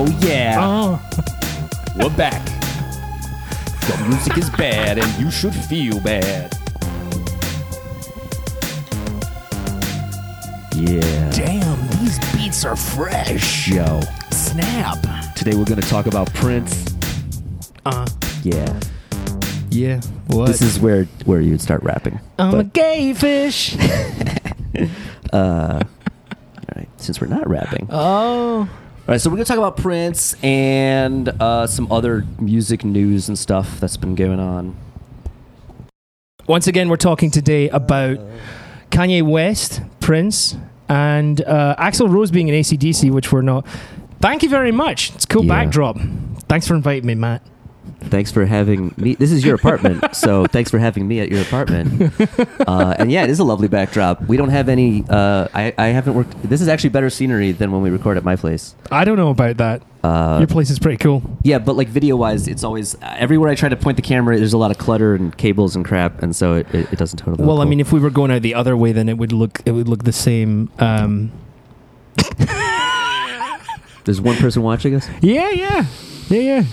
Oh yeah, Oh, we're back. The music is bad, and you should feel bad. Yeah. Damn, these beats are fresh. Yo. Snap. Today we're gonna talk about Prince. uh, Yeah. yeah. What? This is where where you would start rapping. I'm a gay fish. Uh, all right, since we're not rapping. oh. All right, so we're gonna talk about Prince and uh, some other music news and stuff that's been going on. Once again, we're talking today about Kanye West, Prince, and uh, Axl Rose being in ACDC, which we're not. Thank you very much. It's a cool Yeah. backdrop. Thanks for inviting me, Matt. Thanks for having me. This is your apartment, so thanks for having me at your apartment. Uh, and yeah, it is a lovely backdrop. We don't have any. Uh, I I haven't worked. This is actually better scenery than when we record at my place. I don't know about that. Uh, Your place is pretty cool. yeah, but like video wise, it's always uh, everywhere I try to point the camera. There's a lot of clutter and cables and crap, and so it, it, it doesn't totally. Well, I cool. mean, if we were going out the other way, then it would look it would look the same. Um, there's one person watching us. yeah, yeah, yeah, yeah.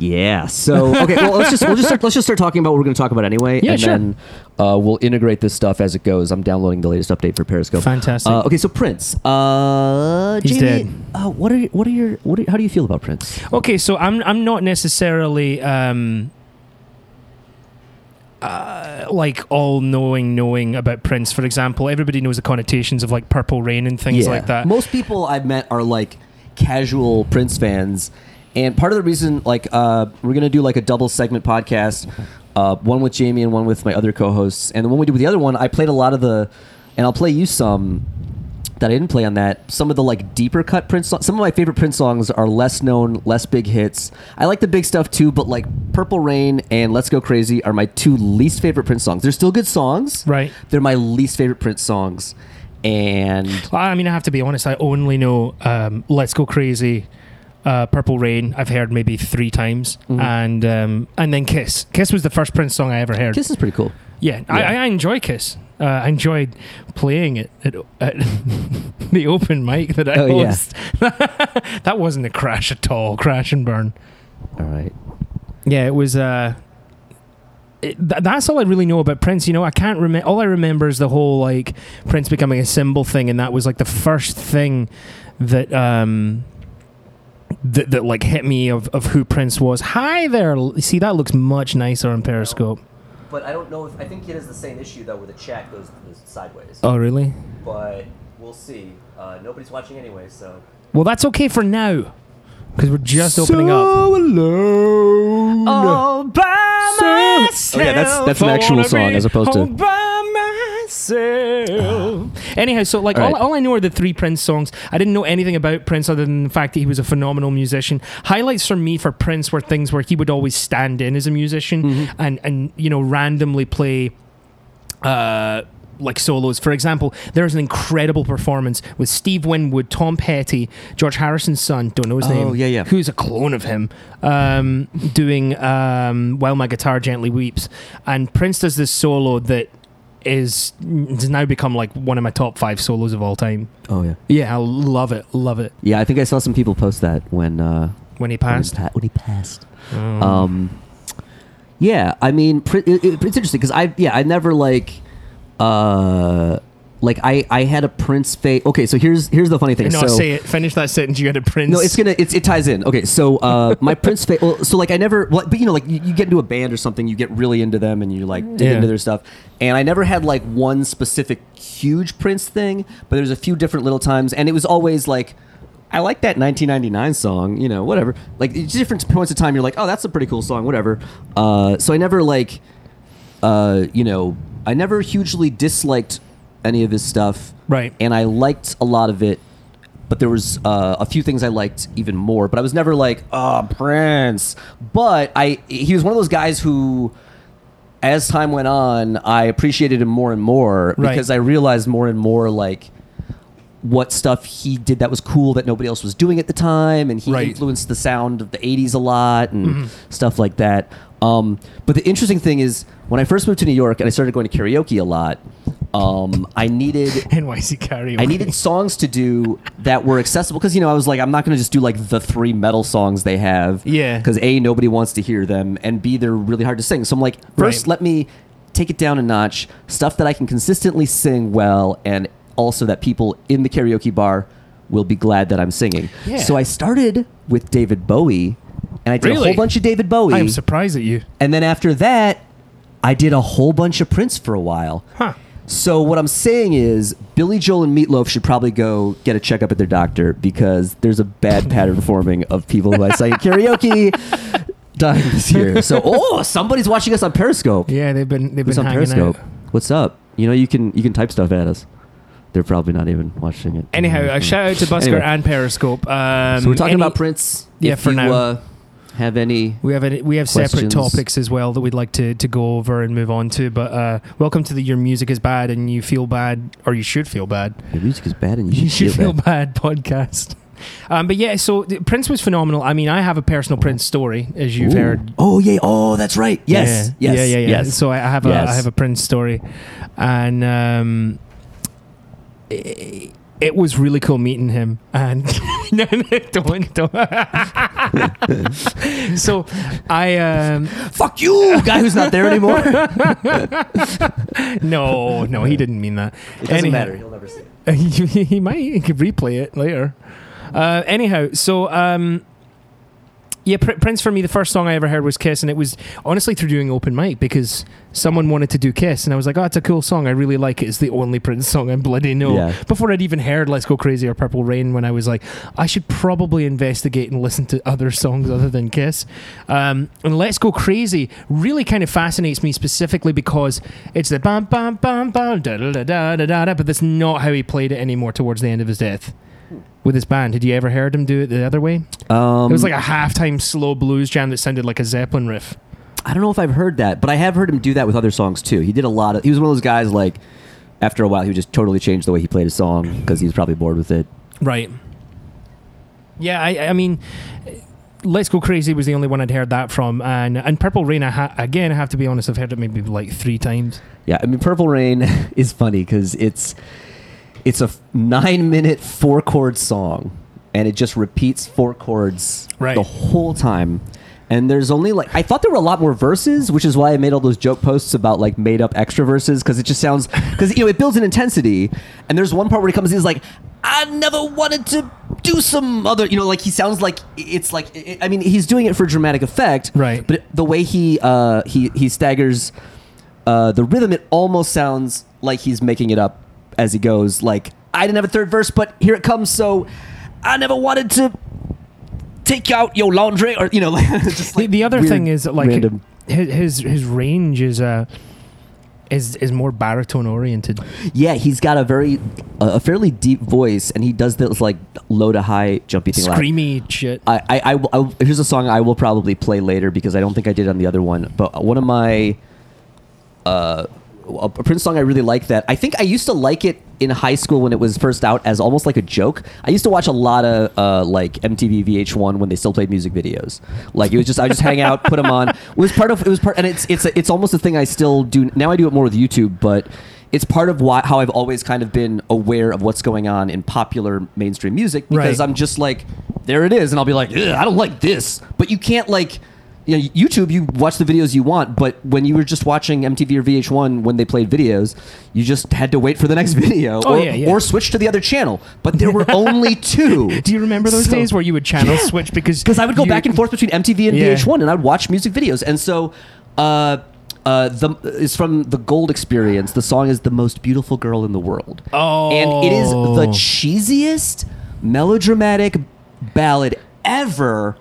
Yeah. So okay, well let's just we'll just start, let's just start talking about what we're going to talk about anyway, Yeah, and sure. then uh, we'll integrate this stuff as it goes. I'm downloading the latest update for Periscope. Fantastic. Uh, okay, so Prince. Uh, He's Jamie, dead. Uh, what are your- what are your what are, how do you feel about Prince? Okay, so I'm I'm not necessarily um, uh, like all knowing knowing about Prince. For example, everybody knows the connotations of like Purple Rain and things like that. Most people I've met are like casual Prince fans, and part of the reason, like, uh, we're gonna do like a double segment podcast, uh, one with Jamie and one with my other co-hosts. And the one we did with the other one, I played a lot of the, and I'll play you some that I didn't play on that. Some of the like deeper cut Prince songs. Some of my favorite Prince songs are less known, less big hits. I like the big stuff too, but like Purple Rain and Let's Go Crazy are my two least favorite Prince songs. They're still good songs, Right. They're my least favorite Prince songs, and Well, I mean, I have to be honest. I only know um, "Let's Go Crazy," uh, "Purple Rain." I've heard maybe three times, and um, and then "Kiss." "Kiss" was the first Prince song I ever heard. Kiss is pretty cool. Yeah, I, Yeah. I enjoy Kiss. Uh, I enjoyed playing it at, at the open mic that I Oh, yeah. that wasn't a crash at all. Crash and burn. All right. Yeah, it was. Uh, it, th- that's all I really know about Prince. You know, I can't remember. All I remember is the whole like Prince becoming a symbol thing, and that was like the first thing that um that, that like hit me of, of who Prince was. Hi there. See, that looks much nicer on Periscope. But I don't know if I think it is the same issue though, where the chat goes, goes sideways. Oh, really? But we'll see. Uh, nobody's watching anyway, so. Well, that's okay for now because we're just opening up. alone. All by myself. Oh, yeah, that's- that's an actual song as opposed to- all by myself. Anyhow, so like All all, right. all I know are the three Prince songs. I didn't know anything about Prince other than the fact that he was a phenomenal musician. Highlights for me for Prince were things where he would always stand in as a musician Mm-hmm. and and you know randomly play. Uh, like solos. For example, there's an incredible performance with Steve Winwood, Tom Petty, George Harrison's son, don't know his Oh, name. yeah, yeah. Who's a clone of him, um, doing um, While My Guitar Gently Weeps. And Prince does this solo that is has now become like one of my top five solos of all time. Oh yeah. Yeah, I love it, love it. Yeah, I think I saw some people post that when uh, When he when, passed. he pa- when he passed. Oh. Um, yeah, I mean, Prin- it, it- it's interesting because I yeah I never like uh like I I had a Prince face. Okay, so here's here's the funny thing. no, so, say it. Finish that sentence. You had a Prince. No, it's gonna it's, it ties in. Okay, so uh, my Prince fa- well, so like I never well, but you know like you, you get into a band or something, you get really into them and you like dig Yeah. into their stuff. And I never had like one specific huge Prince thing, but there's a few different little times, and it was always like. I like that 1999 song, you know, whatever. Like different points of time, you're like, oh, that's a pretty cool song, whatever. Uh, so I never like, uh, you know, I never hugely disliked any of his stuff right. and I liked a lot of it. But there was uh, a few things I liked even more. But I was never like, oh, Prince. But I, he was one of those guys who, as time went on, I appreciated him more and more Right. because I realized more and more like what stuff he did that was cool that nobody else was doing at the time, and he Right. influenced the sound of the '80s a lot and stuff like that. Um, but the interesting thing is, when I first moved to New York and I started going to karaoke a lot, Um, I needed NYC karaoke. I needed songs to do that were accessible because you know I was like I'm not going to just do like the three metal songs they have. Yeah. Because a nobody wants to hear them, and b they're really hard to sing. So I'm like, first Right. let me take it down a notch, stuff that I can consistently sing well, and also that people in the karaoke bar will be glad that I'm singing. Yeah. So I started with David Bowie, and I did a whole bunch of David Bowie, I am surprised at you. and then after that, I did a whole bunch of Prince for a while. Huh. So what I'm saying is, Billy Joel and Meatloaf should probably go get a checkup at their doctor because there's a bad pattern forming of people who I sang karaoke dying this year. So, oh, somebody's watching us on Periscope. Yeah, they've been they've Who's been on Periscope? out. What's up? You know, you can you can type stuff at us. They're probably not even watching it. Anyhow, a shout out to Busker Anyway. and Periscope. Um, So we're talking any- about Prince. Yeah, If for you, now. Uh, have any? We have a, we have separate topics as well that we'd like to, to go over and move on to. But uh, welcome to the Your Music is Bad and You Feel Bad, or You Should Feel Bad. Your music is bad, and you, You should feel Feel bad. Bad podcast. Um, but yeah, so Prince was phenomenal. I mean, I have a personal Prince story, as you've Ooh. heard. Oh yeah. Oh, that's right. Yes. yeah, Yes. yeah, yeah, yeah. Yes. So I I have a I Yes. have a Prince story, and um, it, it was really cool meeting him. And no, no, don't, don't. so I um, Fuck you, guy who's not there anymore. no, no, he didn't mean that. It doesn't Anyhow- matter. He'll never see. it. he, he might he could replay it later. Uh, anyhow, so um, yeah, Pr- Prince for me, the first song I ever heard was Kiss, and it was honestly through doing open mic because someone wanted to do Kiss, and I was like, oh, it's a cool song. I really like it. It's the only Prince song I bloody know. Yeah. Before I'd even heard Let's Go Crazy or Purple Rain, when I was like, I should probably investigate and listen to other songs other than Kiss. Um, and Let's Go Crazy really kind of fascinates me specifically because it's the bam bam bam bam da da da da da da, da but that's not how he played it anymore towards the end of his death. With his band, had you ever heard him do it the other way? Um, It was like a halftime slow blues jam that sounded like a Zeppelin riff. I don't know if I've heard that, but I have heard him do that with other songs too. He did a lot of. He was one of those guys like. After a while, he would just totally change the way he played a song because he was probably bored with it. Right. Yeah, I, I mean, Let's Go Crazy was the only one I'd heard that from, and and Purple Rain. I ha- again, I have to be honest, I've heard it maybe like three times. Yeah, I mean, Purple Rain is funny because it's it's a f- nine minute four chord song, and it just repeats four chords Right. the whole time. And there's only like I thought there were a lot more verses, which is why I made all those joke posts about like made up extra verses because it just sounds because you know it builds an intensity. And there's one part where he comes in, he's like, "I never wanted to do some other," you know, like he sounds like it's like I mean he's doing it for dramatic effect, Right. But the way he uh, he he staggers uh, the rhythm, it almost sounds like he's making it up as he goes. Like I didn't have a third verse, but here it comes. So I never wanted to take out your laundry, or you know, just The, like the other weird, thing is that, like random. his his his range is uh is is more baritone oriented. Yeah, he's got a very uh, a fairly deep voice, and he does this like low to high jumpy thing. like- shit. I, I, I, I here's a song I will probably play later because I don't think I did on the other one. But one of my uh, a Prince song I really like that. I think I used to like it in high school when it was first out as almost like a joke. I used to watch a lot of uh, like MTV VH1 when they still played music videos. Like it was just I just hang out, put them on. It was part of it was part, and it's it's it's almost a thing I still do now. I do it more with YouTube, but. It's part of why how I've always kind of been aware of what's going on in popular mainstream music because Right. I'm just like, there it is, and I'll be like, I don't like this. But you can't like, you know, YouTube. You watch the videos you want, but when you were just watching MTV or VH1 when they played videos, you just had to wait for the next video, Oh, or, yeah, yeah. or switch to the other channel. But there were only two. Do you remember those So- days where you would channel Yeah. switch because Because I would go back and forth between MTV and Yeah. VH1, and I'd watch music videos. And so, uh, uh, the is from the Gold Experience. The song is "The Most Beautiful Girl in the World," Oh. and it is the cheesiest melodramatic ballad ever.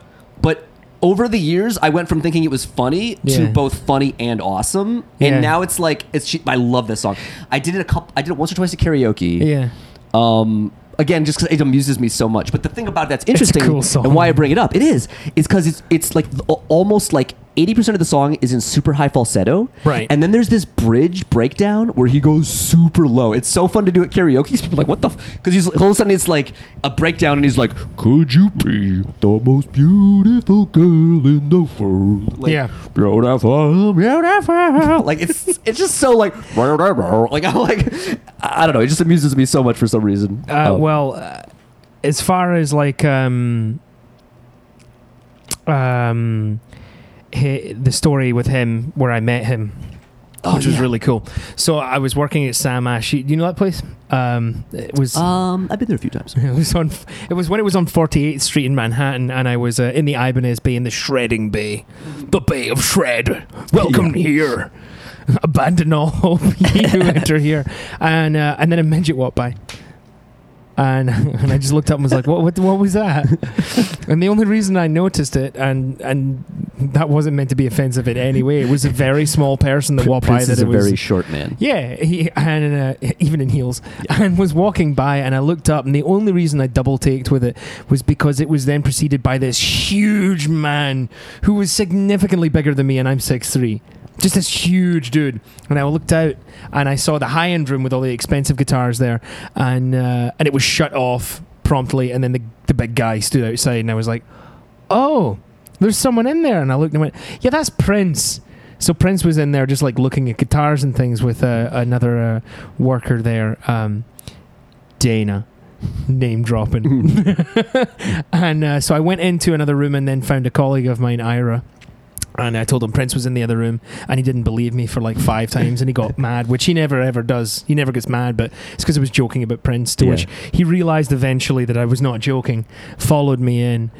Over the years, I went from thinking it was funny to Yeah. both funny and awesome, and Yeah. now it's like it's. I love this song. I did it a couple. I did it once or twice at karaoke. Yeah. Um, again, just because it amuses me so much. But the thing about it that's interesting cool song. and why I bring it up, it is, is because it's it's like al- almost like eighty percent of the song is in super high falsetto, Right. And then there's this bridge breakdown where he goes super low. It's so fun to do at karaoke. People are like, what the? Because he's all of a sudden it's like a breakdown, and he's like, "Could you be the most beautiful girl in the world?" Like, Yeah. beautiful, beautiful. Like it's it's just so like like I'm like I don't know. It just amuses me so much for some reason. Uh, Oh. Well, uh, as far as like um, um, the story with him where I met him, Oh, which was really cool. So I was working at Sam Ash. You, you know that place? Um, it was. um, I've been there a few times. It was on. It was when it was on 48th Street in Manhattan, and I was uh, in the Ibanez Bay, in the Shredding Bay, the Bay of Shred. Welcome here. Abandon all hope. Who enter here, and uh, and then a midget walked by, and and I just looked up and was like, what what what was that? and the only reason I noticed it, and and that wasn't meant to be offensive in any way. It was a very small person that walked Prince by. That a it was very short man. yeah, he and uh, even in heels, and was walking by, and I looked up, and the only reason I double taked with it was because it was then preceded by this huge man who was significantly bigger than me, and I'm six three. Just this huge dude, and I looked out and I saw the high end room with all the expensive guitars there, and uh, and it was shut off promptly, and then the the big guy stood outside, and I was like, "Oh, there's someone in there," and I looked and went, "Yeah, that's Prince." So Prince was in there just like looking at guitars and things with uh, another uh, worker there, um, Dana, name dropping. and uh, so I went into another room and then found a colleague of mine, Ira. And I told him Prince was in the other room, and he didn't believe me for like five times, and he got mad, which he never ever does. He never gets mad, but it's because I was joking about Prince. To Yeah. which he realized eventually that I was not joking, followed me in,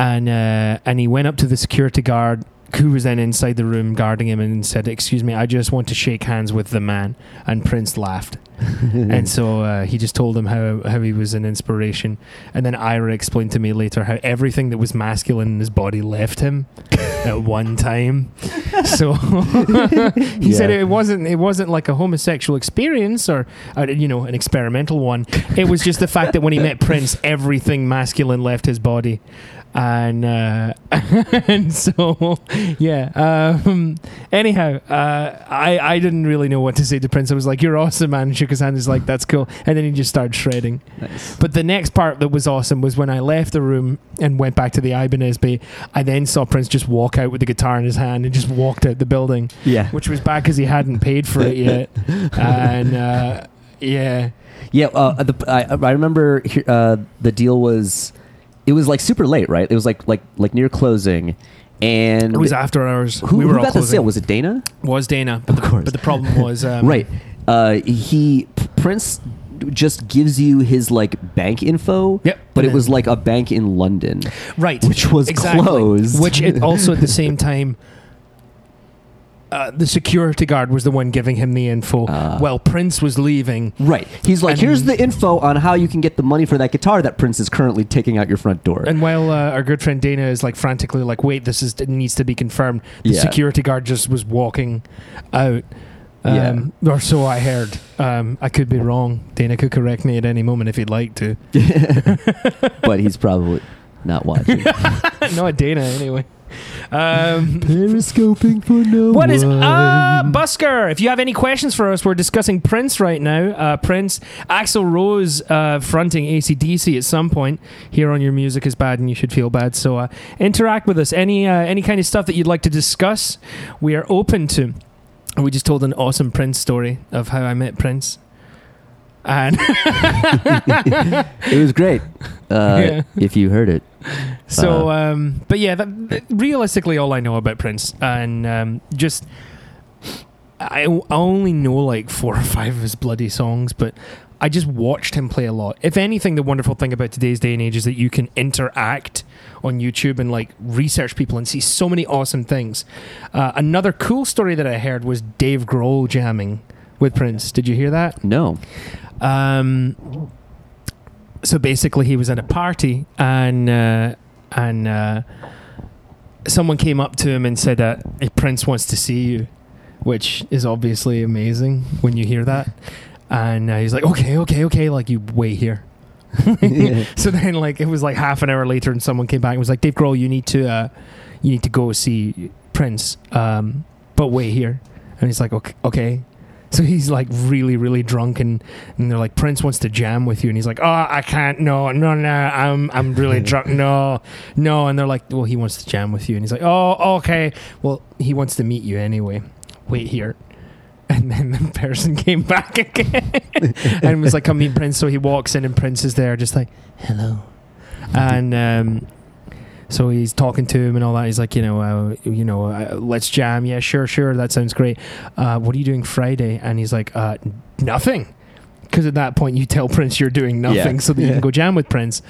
and uh, and he went up to the security guard who was then inside the room guarding him and said, "Excuse me, I just want to shake hands with the man." And Prince laughed, and so uh, he just told him how how he was an inspiration. And then Ira explained to me later how everything that was masculine in his body left him at one time. So he said it wasn't it wasn't like a homosexual experience or uh, you know an experimental one. It was just the fact that when he met Prince, everything masculine left his body. And uh, and so yeah. Um, anyhow, uh, I I didn't really know what to say to Prince. I was like, "You're awesome, man." And shook his hand. He's like, "That's cool." And then he just started shredding. Nice. But the next part that was awesome was when I left the room and went back to the Ibanez Bay. I then saw Prince just walk out with the guitar in his hand and just walked out the building, Yeah. which was bad because he hadn't paid for it yet. and uh, yeah, Yeah, uh, the, I, I remember uh, the deal was it was like super late, right? It was like like like near closing, and it was after hours. who, we were who all got the sale? Was it Dana? Was Dana, but the, course. but the problem was um, right. Uh, he Prince just gives you his like bank info. Yep. But it was like a bank in London. right, which was exactly. closed. Which it also at the same time. Uh, the security guard was the one giving him the info. Ah. while Prince was leaving, Right. He's like, And- here's the info on how you can get the money for that guitar that Prince is currently taking out your front door. And while uh, our good friend Dana is like frantically like, wait, this is needs to be confirmed. The Yeah. security guard just was walking out. Yeah. Um, Or so I heard. Um, I could be wrong. Dana could correct me at any moment if he'd like to. but he's probably not watching. Not Dana, anyway. Um, Periscoping for no What is one. up, Busker? If you have any questions for us, we're discussing Prince right now. Uh, Prince, Axl Rose uh, fronting ACDC at some point here on Your Music is Bad and You Should Feel Bad. So uh, interact with us. Any, uh, any kind of stuff that you'd like to discuss, we are open to. We just told an awesome Prince story of how I met Prince. And It was great. Uh, Yeah. If you heard it. So, Uh, um, but yeah, that, that- realistically, all I know about Prince, and um, just I, I only know like four or five of his bloody songs, but I just watched him play a lot. If anything, the wonderful thing about today's day and age is that you can interact on YouTube and like research people and see so many awesome things. Uh, another cool story that I heard was Dave Grohl jamming with Prince. Did you hear that? No. Um, so basically, he was at a party and uh, and uh, someone came up to him and said that "Hey, Prince wants to see you, which is obviously amazing when you hear that. And uh, he's like, okay, okay, okay, like you wait here. so then, like, it was like half an hour later, and someone came back and was like, Dave Grohl, you need to, uh, you need to go see Prince, um, but wait here. And he's like, okay, okay. So he's like really, really drunk, and, and they're like, Prince wants to jam with you, and he's like, oh, I can't, no, no, no, I'm, I'm really drunk, no, no, and they're like, well, he wants to jam with you, and he's like, oh, okay, well, he wants to meet you anyway. Wait here, and then the person came back again and was like, come meet Prince. So he walks in, and Prince is there, just like, hello, and um, so he's talking to him and all that. He's like, you know, uh, you know, uh, let's jam. Yeah, sure, sure. That sounds great. Uh, what are you doing Friday? And he's like, uh, nothing. Because at that point, you tell Prince you're doing nothing Yeah. so that you can go jam with Prince.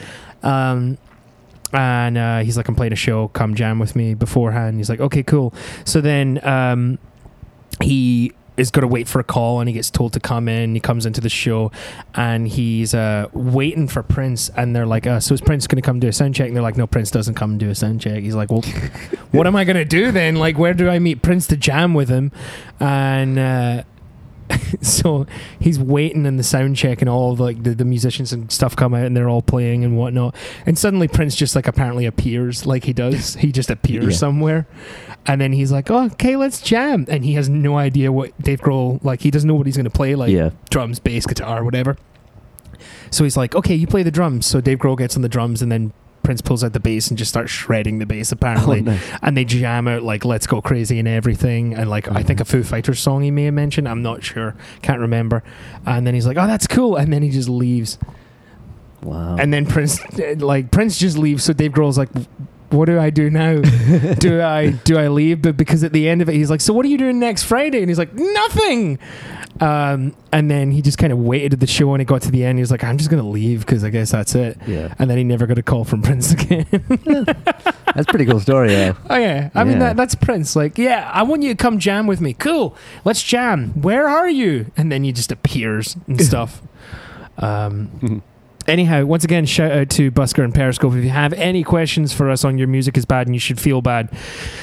Um, and uh, he's like, I'm playing a show. Come jam with me beforehand. He's like, okay, cool. So then um, he is going to wait for a call and he gets told to come in. He comes into the show and he's uh, waiting for Prince. And they're like, uh, So is Prince going to come do a sound check? And they're like, No, Prince doesn't come do a sound check. He's like, Well, what am I going to do then? Like, where do I meet Prince to jam with him? And. Uh, so he's waiting in the sound check and all of like the, the musicians and stuff come out and they're all playing and whatnot. And suddenly prince just like apparently appears like he does. He just appears Yeah. somewhere. And then he's like oh, okay let's jam. And he has no idea what dave grohl like he doesn't know what he's going to play like yeah. drums bass guitar whatever. So he's like okay you play the drums. So dave grohl gets on the drums and then prince pulls out the bass and just starts shredding the bass Oh, apparently and they jam out like "Let's Go Crazy" and everything, and like I think a mm-hmm. Foo Fighters song he may have mentioned. I'm not sure, can't remember. And then he's like, "Oh, that's cool," and then he just leaves. Wow. And then Prince, like Prince, just leaves. So Dave Grohl's like, "What do I do now? do I do I leave?" But because at the end of it, he's like, "So what are you doing next Friday?" And he's like, "Nothing." Um, and then he just kind of waited at the show, and it got to the end. He was like, "I'm just gonna leave because I guess that's it." yeah. And then he never got a call from Prince again. That's a pretty cool story. Yeah. Oh yeah, I mean that that's Prince. Like, yeah, I want you to come jam with me. Cool, let's jam. Where are you? And then he just appears and stuff. Um, anyhow, once again, shout out to Busker and Periscope. If you have any questions for us on your music is bad and you should feel bad.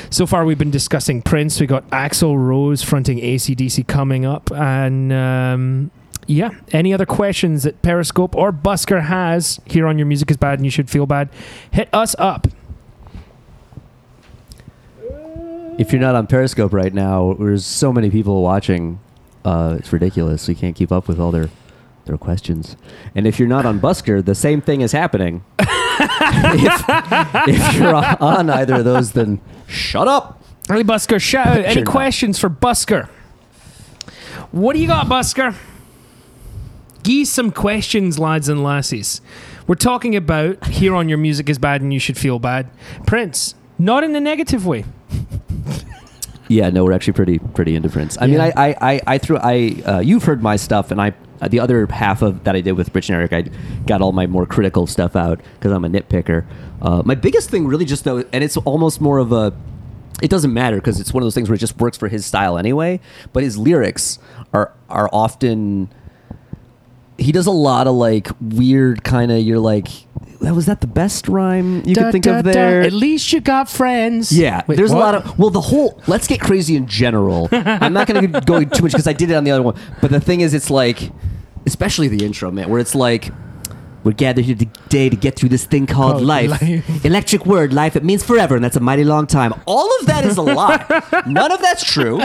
So far, we've been discussing Prince. We got Axl Rose fronting ACDC coming up, and. Um, yeah. Any other questions that Periscope or Busker has here on Your Music is Bad and You Should Feel Bad, hit us up. If you're not on Periscope right now, there's so many people watching. Uh, it's ridiculous. We can't keep up with all their their questions. And if you're not on Busker, the same thing is happening. if, if you're on, either of those, then shut up. Hey, Busker, shout uh, out. Any questions for Busker? What do you got, Busker? Give some questions, lads and lassies. We're talking about here on Your Music is Bad and You Should Feel Bad. Prince, not in a negative way. Yeah, no, we're actually pretty pretty into Prince. I mean, I I, I, I threw I uh, you've heard my stuff, and I uh, the other half of that I did with Rich and Eric, I got all my more critical stuff out because I'm a nitpicker. Uh, my biggest thing, really, just though, and it's almost more of a. It doesn't matter because it's one of those things where it just works for his style anyway. But his lyrics are are often. He does a lot of like weird kind of. You're like, was that the best rhyme you Da, could think da, of da. there? At least you got friends. Yeah, Wait, there's what? a lot of well, the whole let's get crazy in general. I'm not going to go too much because I did it on the other one. But the thing is, it's like, especially the intro, man, where it's like. We're gathered here today to get through this thing called Called life. life. Electric word, life. It means forever, and that's a mighty long time. All of that is a lie. None of that's true.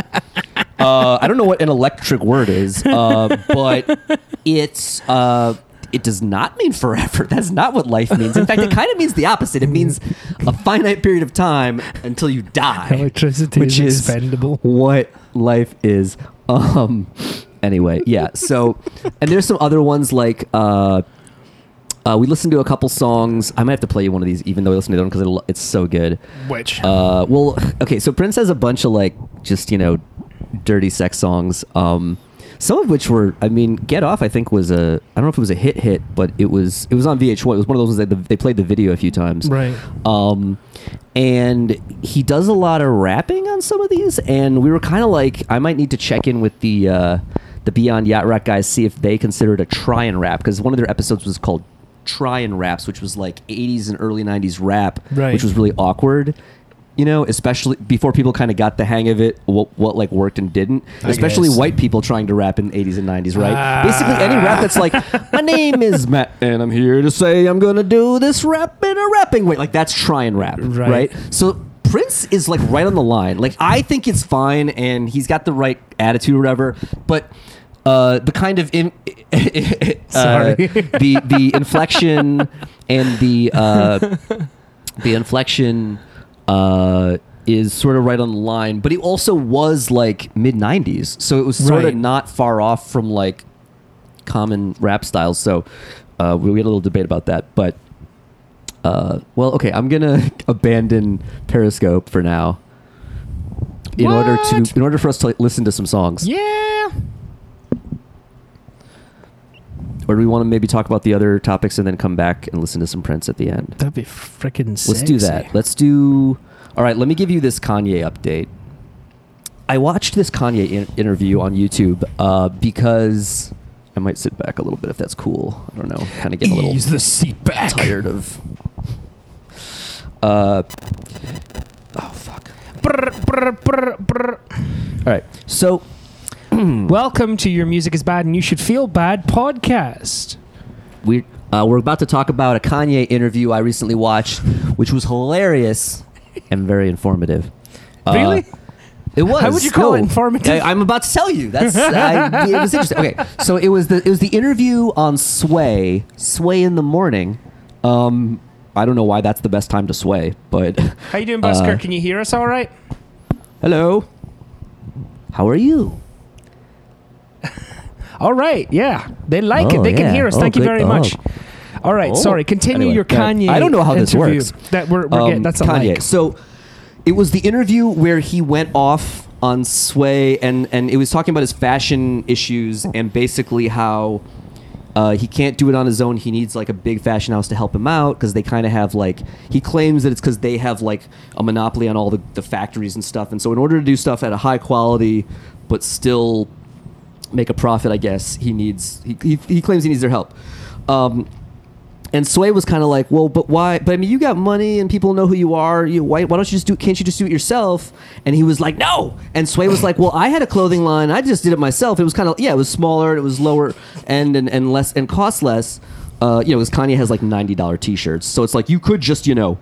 Uh, I don't know what an electric word is, uh, but it's uh, it does not mean forever. That's not what life means. In fact, it kind of means the opposite. It means a finite period of time until you die, Electricity which is is expendable. what life is. Um. Anyway, yeah. So, and there's some other ones like. Uh, uh, we listened to a couple songs. I might have to play you one of these, even though I listened to them because it's so good. Which? Uh, well, okay, so Prince has a bunch of like just you know, dirty sex songs. Um, some of which were, I mean, Get Off. I think was a, I don't know if it was a hit hit, but it was it was on VH1. It was one of those ones that the, they played the video a few times. right. Um, and he does a lot of rapping on some of these, and we were kind of like, I might need to check in with the uh, the Beyond Yacht Rock guys, see if they consider it a try and rap because one of their episodes was called Try and Raps, which was like 80s and early 90s rap, Right. which was really awkward. You know, especially before people kind of got the hang of it, what, what like worked and didn't. I especially guess. white people trying to rap in 80s and 90s, right? Ah. Basically, any rap that's like, my name is Matt, and I'm here to say I'm gonna do this rap in a rapping way. Like that's try and rap, Right. right? So Prince is like right on the line. Like I think it's fine, and he's got the right attitude or whatever. But uh, the kind of in, uh, Sorry. the the inflection and the uh, the inflection uh, is sort of right on the line. But he also was like mid '90s, so it was sort Right. of not far off from like common rap styles. So uh, we had a little debate about that, but. Uh, well, okay, I'm gonna abandon Periscope for now, in order to in order for us to listen to some songs. Yeah. Or do we want to maybe talk about the other topics and then come back and listen to some Prince at the end? That'd be freaking Let's do that. Let's do. All right, let me give you this Kanye update. I watched this Kanye in- interview on YouTube uh, because I might sit back a little bit if that's cool. I don't know. Kind of get a little Ease the seat back. tired of. Uh, oh fuck! Brr, brr, brr, brr. All right, so Welcome to Your Music is Bad and You Should Feel Bad podcast. we uh, we're about to talk about a Kanye interview I recently watched, which was hilarious and very informative. Uh, Really? It was. How would you call it informative? I, am about to tell you. That's I, it was interesting. Okay, so it was the it was the interview on Sway, Sway in the morning. Um, I don't know why that's the best time to sway, but How you doing, Busker? Uh, Can you hear us all right? hello. How are you? All right, yeah. They like it. Oh, They can hear us. Oh, Thank you very much. All right, Oh. sorry. Continue Anyway, your. Kanye. I don't know how this works. That we're, we're Um, getting. That's a Kanye. like. So it was the interview where he went off on Sway and and it was talking about his fashion issues and basically how uh, he can't do it on his own. He needs like a big fashion house to help him out because they kind of have like he claims that it's because they have like a monopoly on all the, the factories and stuff. And so in order to do stuff at a high quality but still make a profit, I guess he needs he, he, he claims he needs their help. Um, and Sway was kind of like, well, but why? But I mean, you got money and people know who you are. You why, why don't you just do? Can't you just do it yourself? And he was like, no. And Sway was like, well, I had a clothing line. I just did it myself. It was kind of yeah, it was smaller. It was lower end and, and less and cost less. Uh, you know, because Kanye has like ninety dollar T-shirts, so it's like you could just you know,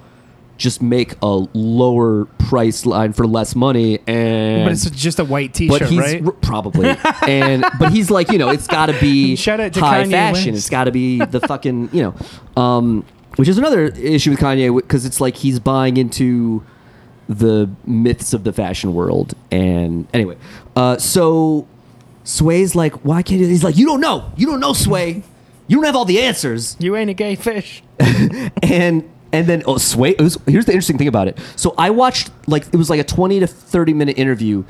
just make a lower price line for less money and but it's just a white T-shirt, but he's right? r- probably. And but he's like you know it's got to be Shout out to high Kanye fashion. West. it's got to be the fucking you know um which is another issue with Kanye because it's like he's buying into the myths of the fashion world. And anyway uh so Sway's like why can't you? He's like you don't know. You don't know Sway. You don't have all the answers. You ain't a gay fish. and and then oh sway was, here's the interesting thing about it. So i watched like it was like a 20 to 30 minute interview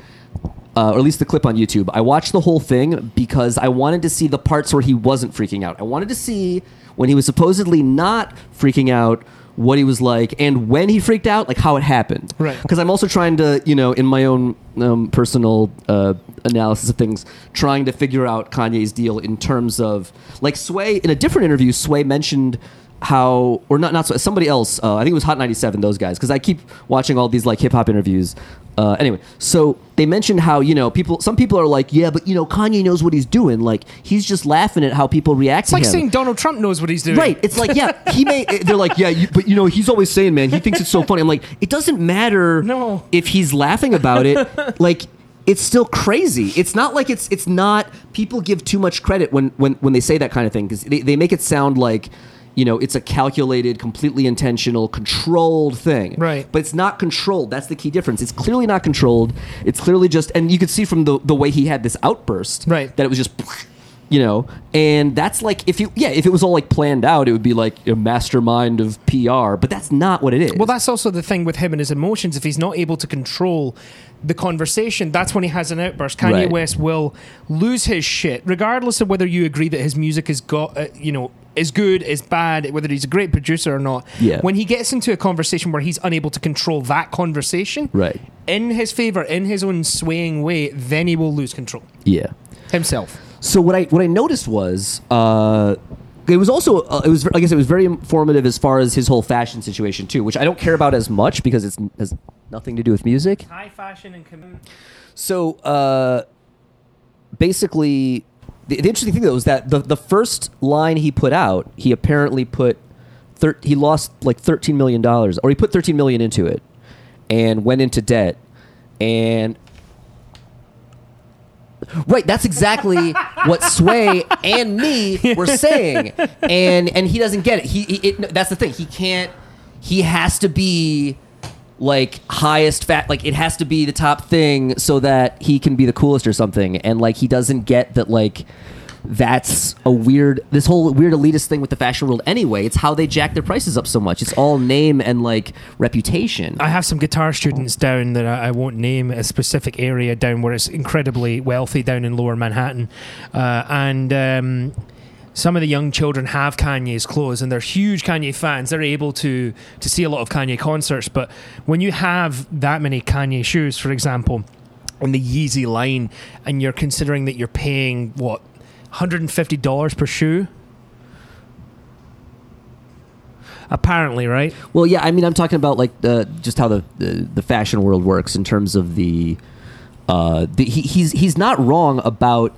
uh, or at least the clip on youtube. I watched the whole thing because i wanted to see the parts where he wasn't freaking out. I wanted to see when he was supposedly not freaking out what he was like and when he freaked out like how it happened. Right. because i'm also trying to you know in my own um, personal uh, analysis of things trying to figure out kanye's deal in terms of like sway in a different interview sway mentioned how or not not Sway, somebody else uh, i think it was hot 97 those guys because i keep watching all these like hip-hop interviews uh, anyway so they mentioned how you know people some people are like yeah but you know kanye knows what he's doing like he's just laughing at how people react to him. It's like him saying Donald Trump knows what he's doing. Right. It's like, yeah, he may. They're like, yeah, you, but you know, he's always saying, man, he thinks it's so funny. I'm like, it doesn't matter No. if he's laughing about it. like, it's still crazy. It's not like it's it's not. People give too much credit when when when they say that kind of thing because they, they make it sound like. You know, it's a calculated, completely intentional, controlled thing. Right. But it's not controlled. That's the key difference. It's clearly not controlled. It's clearly just, and you could see from the, the way he had this outburst Right. that it was just you know and that's like if you yeah if it was all like planned out it would be like a mastermind of pr but that's not what it is Well, that's also the thing with him and his emotions. If he's not able to control the conversation, that's when he has an outburst. Kanye Right. West will lose his shit, regardless of whether you agree that his music is got, uh, you know, is good, is bad, whether he's a great producer or not. Yeah. When he gets into a conversation where he's unable to control that conversation, right in his favor, in his own swaying way, then he will lose control yeah himself. So what i what i noticed was uh it was also uh, it was I guess it was very informative as far as his whole fashion situation too, which I don't care about as much because it's has nothing to do with music. High fashion and com- So uh, basically, the, the interesting thing though is that the the first line he put out, he apparently put thir- he lost like thirteen million dollars, or he put thirteen million into it, and went into debt, and Right, that's exactly what Sway and me were saying, and and he doesn't get it. He, he it, that's the thing. He can't. He has to be like highest fat. Like it has to be the top thing so that he can be the coolest or something. And like he doesn't get that. Like that's a weird. This whole weird elitist thing with the fashion world. Anyway, it's how they jack their prices up so much. It's all name and like reputation. I have some guitar students down that I, I won't name a specific area down where it's incredibly wealthy down in Lower Manhattan, uh, and. Um, some of the young children have Kanye's clothes and they're huge Kanye fans. They're able to to see a lot of Kanye concerts, but when you have that many Kanye shoes, for example, in the Yeezy line, and you're considering that you're paying what $150 per shoe. Apparently, right? Well, yeah, I mean, I'm talking about like just how the the, the fashion world works in terms of the, uh, the he, he's he's not wrong about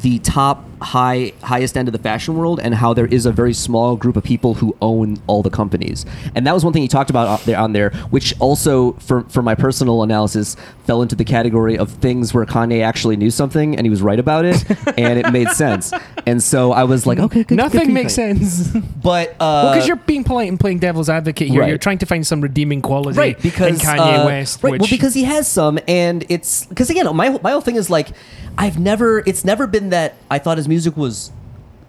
the top high highest end of the fashion world and how there is a very small group of people who own all the companies and that was one thing he talked about there on there which also for for my personal analysis fell into the category of things where Kanye actually knew something and he was right about it and it made sense and so I was like okay good, good Nothing you, makes sense. but uh, because you're being polite and playing devil's advocate here. Right. You're trying to find some redeeming quality right because in Kanye uh, West. right which, well because he has some and it's because again my my whole thing is like I've never it's never been that I thought his music was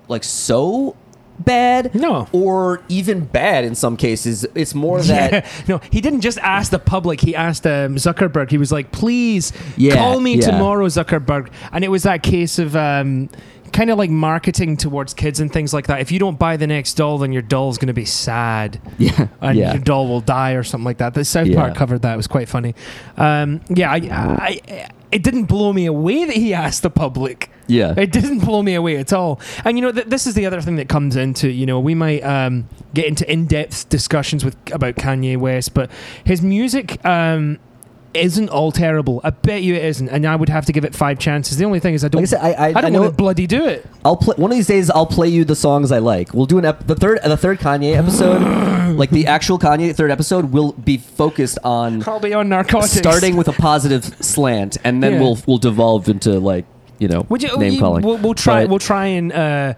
like so bad No. or even bad in some cases it's more that Yeah. no, he didn't just ask the public. He asked um, Zuckerberg. He was like, "Please Yeah, call me yeah. tomorrow, Zuckerberg." And it was that case of um, kind of like marketing towards kids and things like that. If you don't buy the next doll, then your doll's going to be sad. yeah and yeah your doll will die or something like that. The South Yeah. Park covered that. It was quite funny. Um, yeah, I, I, it didn't blow me away that he asked the public. yeah It didn't blow me away at all. And you know, th- this is the other thing that comes into. You know, we might um, get into in-depth discussions with about Kanye West, but his music. Um, isn't all terrible. I bet you it isn't, and I would have to give it five chances. The only thing is, I don't. Like I said, I- I- don't I know- want to bloody do it. I'll play one of these days. I'll play you the songs I like. We'll do an ep- the third the third Kanye episode, like the actual Kanye third episode, will be focused on I'll be on narcotics. starting with a positive slant, and then Yeah. we'll we'll devolve into like you know Would you, name you- calling. We'll, we'll try. But- we'll try and. Uh,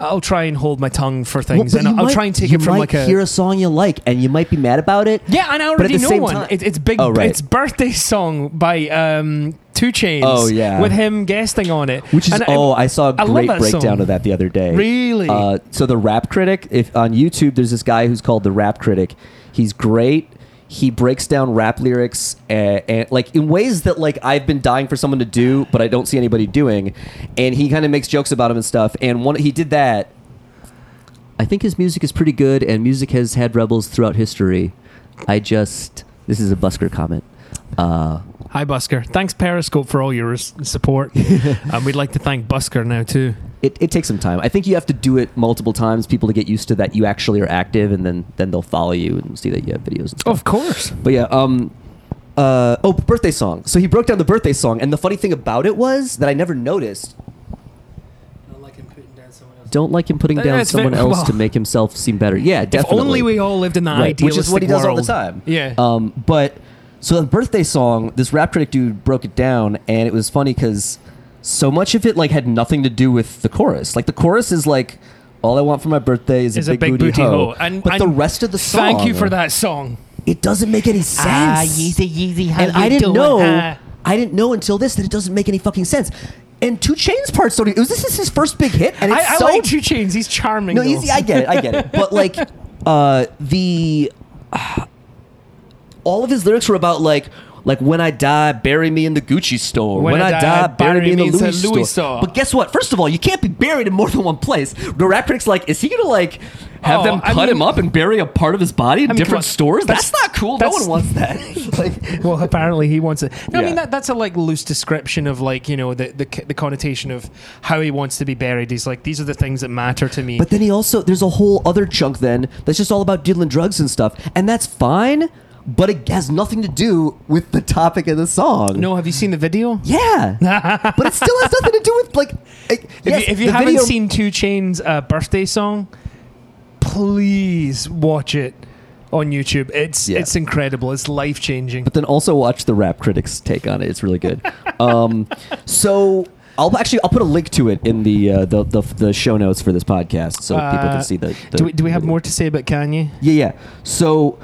I'll try and hold my tongue for things, Well, and I'll might- try and take it from like a. hear a song you like, and you might be mad about it. yeah, and I already know one. It, it's big. Oh, right. It's birthday song by um, 2 Chainz. Oh, yeah. with him guesting on it. Which is And oh, I saw a I great breakdown song. of that the other day. Really? Uh, so the Rap Critic, if on YouTube, there's this guy who's called the Rap Critic. He's great. He breaks down rap lyrics and, and like in ways that like I've been dying for someone to do, but I don't see anybody doing. And he kind of makes jokes about him and stuff. And one he did that. I think his music is pretty good, and music has had rebels throughout history. I just this is a Busker comment. Uh, Hi, Busker. Thanks, Periscope, for all your s- support. um, we'd like to thank Busker now too. it, it takes some time. I think you have to do it multiple times, people to get used to that you actually are active, and then then they'll follow you and see that you have videos and stuff. Of course. But yeah, um, uh, oh, birthday song. So he broke down the birthday song, and the funny thing about it was that I never noticed. Don't like him putting down That's someone very- else well- to make himself seem better. Yeah, definitely. If definitely. only we all lived in that right, which is what he does all the time. Yeah. Um, but so the birthday song, this rap critic dude broke it down, and it was funny because so much of it like had nothing to do with the chorus. Like the chorus is like, "All I want for my birthday is, Is a big, booty, hoe." And, but and the rest of the song, Thank you for that song. It doesn't make any sense. Ah, Yeezy, Yeezy, how and you I didn't doing? know. huh? I didn't know until this that it doesn't make any fucking sense. And 2 Chainz parts don't. Even, this is his first big hit, and it's I, I so like 2 Chainz. He's charming. no, though. easy. I get it. I get it. But like, uh, the all of his lyrics were about like. Like when I die, bury me in the Gucci store. When, I, die, bury, me in the Louis, Louis store. store. But guess what? First of all, you can't be buried in more than one place. The rap critic's like, is he gonna like have Oh, them I cut mean- him up and bury a part of his body in I mean, different stores? That's- That's, not cool. that's- no one wants that. like, well, apparently he wants it. No, I mean that that's a like loose description of like you know the, the the connotation of how he wants to be buried. He's like these are the things that matter to me. But then he also there's a whole other chunk then that's just all about dealing drugs and stuff, and that's fine. But it has nothing to do with the topic of the song. no, have you seen the video? Yeah, but it still has nothing to do with like. If If you, if you haven't seen 2 Chainz' uh, birthday song, please watch it. on YouTube. It's Yeah. it's incredible. It's life changing. but then also watch the rap critics take on it. It's really good. um, so I'll actually I'll put a link to it in the uh, the, the the show notes for this podcast so people Uh, can see the. the do we, do we have video. more to say about Kanye? Yeah, yeah. So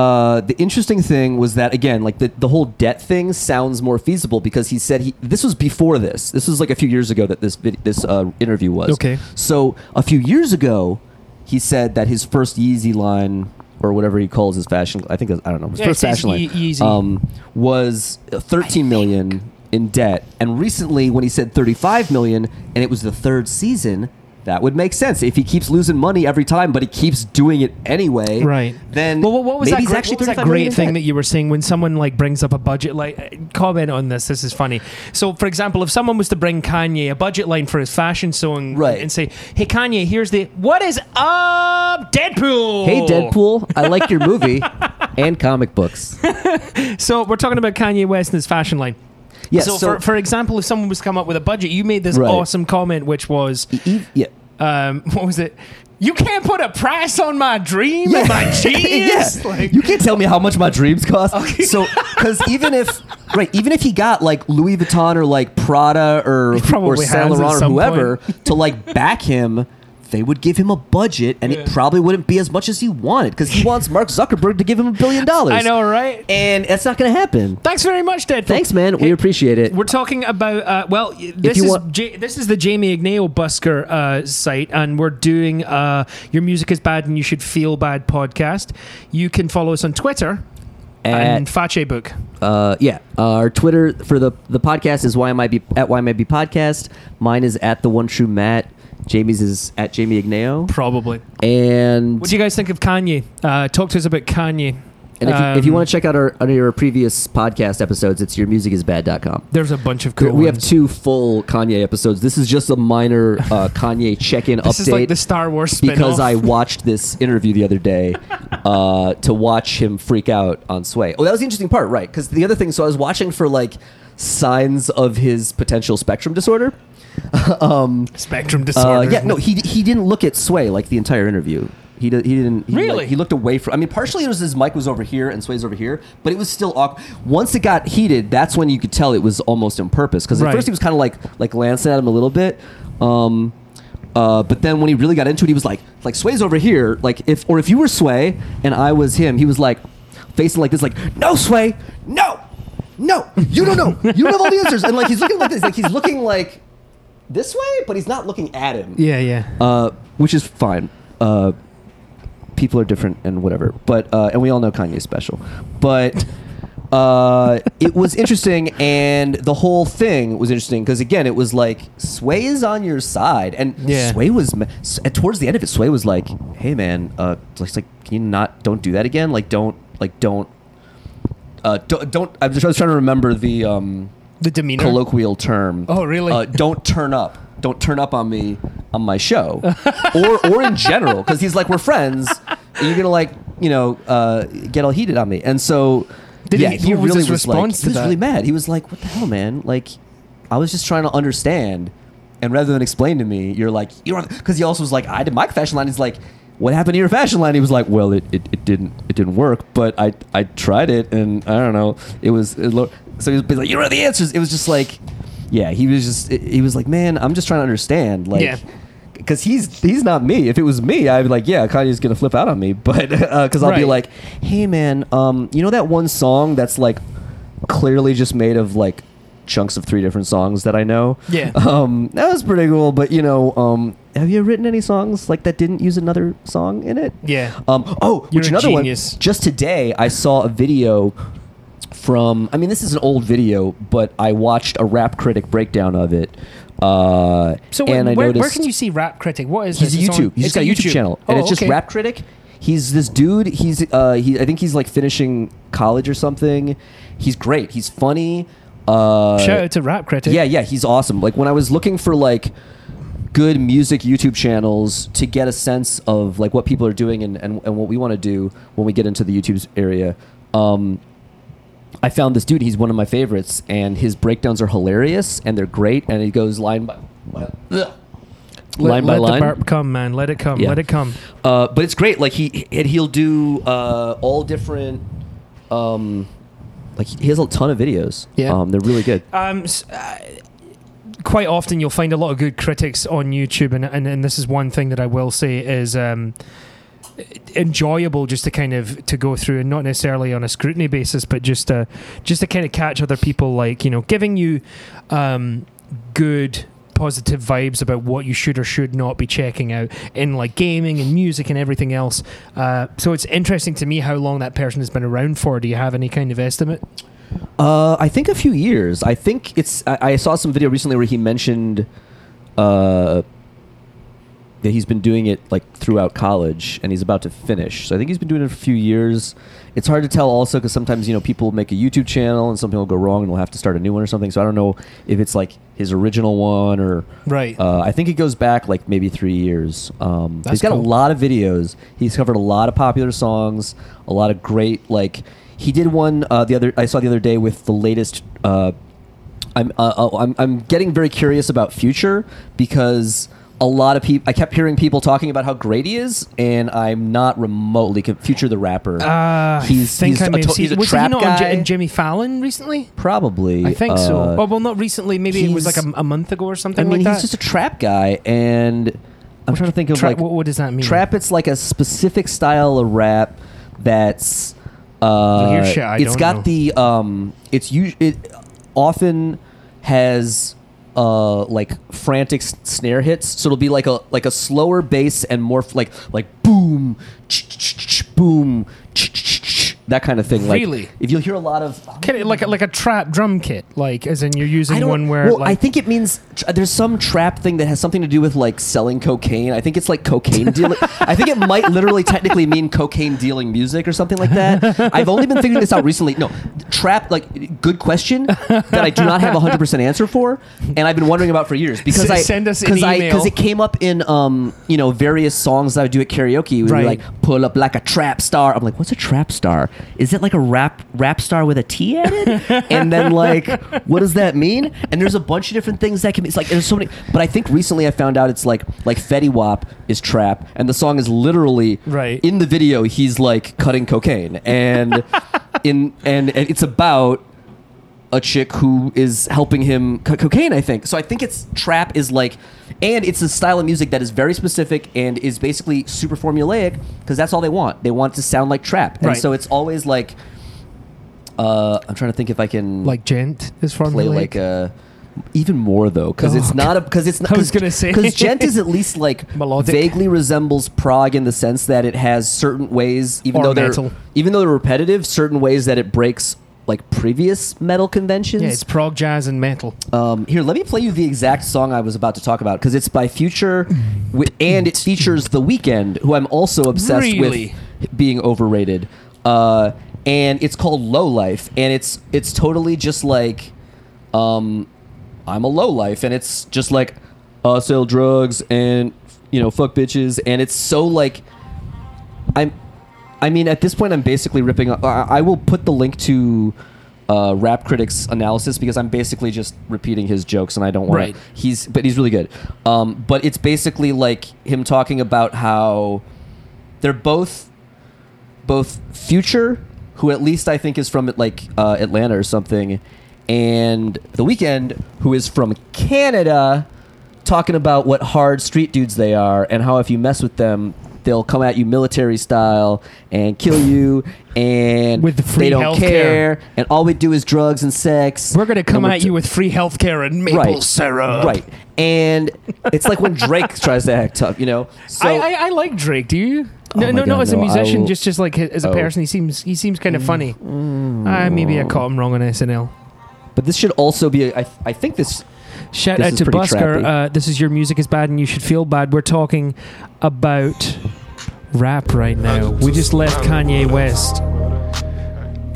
uh, the interesting thing was that again, like the, the whole debt thing sounds more feasible because he said he this was before this. This was like a few years ago that this vid- this uh, interview was. Okay. So a few years ago, he said that his first Yeezy line or whatever he calls his fashion, I think that's, I don't know, his Yeah, first fashion line, Ye- Yeezy. um, was 13 million in debt. And recently, when he said 35 million, and it was the third season. That would make sense if he keeps losing money every time, but he keeps doing it anyway. Right. Then Well, what, what was maybe that he's great, actually what was that great thing that you were saying when someone like brings up a budget like uh, comment on this this is funny so for example if someone was to bring kanye a budget line for his fashion song Right. and say hey kanye here's the what is up deadpool Hey, Deadpool, I like your movie and comic books. so we're talking about kanye west and his fashion line Yes. so, for, for example if someone was to come up with a budget you made this Right. awesome comment which was yeah. um, what was it you can't put a price on my dream and my genius yeah. Like- you can't tell me how much my dreams cost. So, because even if right, even if he got like Louis Vuitton or like Prada or or Saint Laurent or whoever to like back him, they would give him a budget, and it probably wouldn't be as much as he wanted because he wants Mark Zuckerberg to give him a billion dollars. i know right and that's not going to happen. thanks very much deadpool Thanks, man. We appreciate it. We're talking about uh, well, this is want- Ja- this is the Jamie Igneo Busker uh, site, and we're doing uh, your music is bad and you should feel bad podcast. You can follow us on Twitter and At- Facebook. Uh, yeah, our Twitter for the the podcast is YMIB at YMIB podcast. Mine is at the one true Matt. Jamie's is at Jamie Igneo. Probably. And What do you guys think of Kanye? Uh, talk to us about Kanye. and if you, if you Um, want to check out our, our previous podcast episodes, it's yourmusicisbad.com. There's a bunch of cool. we have ones. two full Kanye episodes. This is just a minor uh, Kanye check-in update. This is like the Star Wars spin because I watched this interview the other day uh, to watch him freak out on Sway. Oh, that was the interesting part, right? Because the other thing, so I was watching for like signs of his potential spectrum disorder. um, spectrum uh, yeah, no, he he didn't look at Sway like the entire interview. He, did, he didn't he, like, Really? he looked away from. I mean, partially it was his mic was over here and Sway's over here, but it was still awkward. Once it got heated, that's when you could tell it was almost on purpose. Because at Right. first he was kind of like like glancing at him a little bit, um, uh, but then when he really got into it, he was like like Sway's over here. Like if or if you were Sway and I was him, he was like facing like this, like no Sway, no, no, you don't know, you don't have all the answers, and like he's looking like this, like he's looking like this way, but he's not looking at him yeah, yeah. uh, which is fine. Uh, people are different and whatever, but uh, and we all know Kanye's special, but uh, it was interesting, and the whole thing was interesting because again, it was like Sway is on your side, and Yeah. Sway was ma- s- and towards the end of it, Sway was like, "Hey man, uh, it's like can you not don't do that again? Like don't like don't." Uh, don't, don't. I'm just I was trying to remember the um, The demeanor. colloquial term. Oh, really? Uh, don't turn up. Don't turn up on me on my show, or or in general, because he's like we're friends. And you're gonna like you know uh, get all heated on me, and so Did yeah, he- he, what was really his was like response he was that? really mad. He was like, "What the hell, man? Like, I was just trying to understand." And rather than explain to me, you're like, you don't, because he also was like, I did my fashion line. He's like, what happened to your fashion line? He was like, well, it, it, it didn't it didn't work, but I I tried it, and I don't know, it was it lo-. So he was like, you know the answers. It was just like, yeah, he was just he was like, man, I'm just trying to understand, like. Yeah. Because he's he's not me. If it was me, I'd be like, yeah, Kanye's gonna flip out on me. But because I'll be like, hey man, um, you know that one song that's like clearly just made of like chunks of three different songs that I know. Yeah. Um, that was pretty cool. But you know, um, have you written any songs like that didn't use another song in it? Yeah. Um, oh, You're which another genius. one. Just today, I saw a video from. I mean, this is an old video, but I watched a rap critic breakdown of it. Uh, So and I where, where can you see Rap Critic? What is he's this? It's on- YouTube. He's just got a YouTube, channel, and Oh, it's just okay. Rap Critic. He's this dude. He's uh, he. I think he's like finishing college or something. He's great. He's funny. Uh, Shout out to Rap Critic. yeah, yeah, he's awesome. Like when I was looking for like good music YouTube channels to get a sense of like what people are doing and, and, and what we want to do when we get into the YouTube area, um, I found this dude. He's one of my favorites, and his breakdowns are hilarious and they're great. And he goes line by. Line by let line. the burp come, man. Let it come. Yeah. Let it come. Uh, but it's great. Like he and he'll do uh, all different. Um, like he has a ton of videos. Yeah. um, they're really good. Um, s- uh, quite often you'll find a lot of good critics on YouTube, and, and, and this is one thing that I will say is um, enjoyable just to kind of to go through, and not necessarily on a scrutiny basis, but just to just to kind of catch other people, like you know, giving you um, good positive vibes about what you should or should not be checking out in like gaming and music and everything else. Uh, so it's interesting to me how long that person has been around for. Do you have any kind of estimate? Uh, I think a few years. I think it's. I, I saw some video recently where he mentioned uh, he's been doing it like throughout college, and he's about to finish. So I think he's been doing it for a few years. It's hard to tell also because sometimes you know people make a YouTube channel and something will go wrong and they'll have to start a new one or something. So I don't know if it's like his original one or Right. Uh, I think it goes back like maybe three years. Um, he's got cool. a lot of videos. He's covered a lot of popular songs, a lot of great like. He did one uh, the other I saw the other day with the latest. Uh, I'm, uh, uh, I'm I'm getting very curious about Future because a lot of people I kept hearing people talking about how great he is, and I'm not remotely con- Future the rapper. Uh, He's- I think he's I a may have to- seen. he's a was he trap not on, J- guy. in Jimmy Fallon recently? Probably, I think so. uh, Oh well, not recently. Maybe it was like he's- a, a month ago or something I mean, like that. he's just a trap guy, and I'm trying to think of Tra- like what, what does that mean? Trap, it's like a specific style of rap that's. Uh, Here's shit I it's don't got know. the um. It's us- It often has uh like frantic snare hits, so it'll be like a like a slower bass and more f- like like boom, boom, that kind of thing. Like, Really? if you'll hear a lot of like a, like a trap drum kit, like as in you're using one where well, like I think it means tr- there's some trap thing that has something to do with like selling cocaine. I think it's like cocaine dealing. I think it might literally technically mean cocaine dealing music or something like that. I've only been figuring this out recently. No, trap like good question that I do not have a 100% answer for and I've been wondering about for years because S- I send us an cuz I email. cuz it came up in um, you know, various songs that I would do at karaoke. We would Right. be like pull up like a trap star. I'm like, what's a trap star? Is it like a rap rap star with a T added? and then like, what does that mean? And there's a bunch of different things that can be. It's like there's so many. But I think recently I found out it's like like Fetty Wap is trap, and the song is literally Right. in the video. He's like cutting cocaine, and in and, and it's about a chick who is helping him cut cocaine, I think. So I think it's trap is like, and it's a style of music that is very specific and is basically super formulaic because that's all they want. They want it to sound like trap, and Right. so it's always like, uh, I'm trying to think if I can like djent is from play like a. Even more though, because it's Oh, not a because it's not. I was gonna say. because djent is at least like Melodic. vaguely resembles prog in the sense that it has certain ways, even Or though they're even though they're repetitive, certain ways that it breaks like previous metal conventions. yeah, it's prog jazz and metal. Um, here, let me play you the exact song I was about to talk about because it's by Future, and it features The Weeknd, who I'm also obsessed Really? with being overrated. Uh, and it's called Low Life, and it's it's totally just like, um, I'm a low life, and it's just like, uh, sell drugs and you know fuck bitches, and it's so like, I'm I mean, at this point, I'm basically ripping. I, I will put the link to uh, Rap Critics analysis because I'm basically just repeating his jokes, and I don't want Right. to. He's, but he's really good. Um, but it's basically like him talking about how they're both, both Future, who at least I think is from like uh, Atlanta or something, and The Weeknd, who is from Canada, talking about what hard street dudes they are and how if you mess with them, they'll come at you military style and kill you and With the free they don't healthcare. care and all we do is drugs and sex. We're gonna come And at you with free healthcare and maple right, syrup. right, and it's like when Drake tries to act tough, you know. So I, I, I like Drake. Do you? Oh No, my no, God, not as a no, I musician, will- just just like as a Oh. Mm. person. He seems he seems kind of funny. Uh, maybe I caught him wrong on SNL. but this should also be. I, I think this. Shout This out to Busker. Uh, this is your music is bad and you should feel bad. We're talking about rap right now. We just left Kanye West,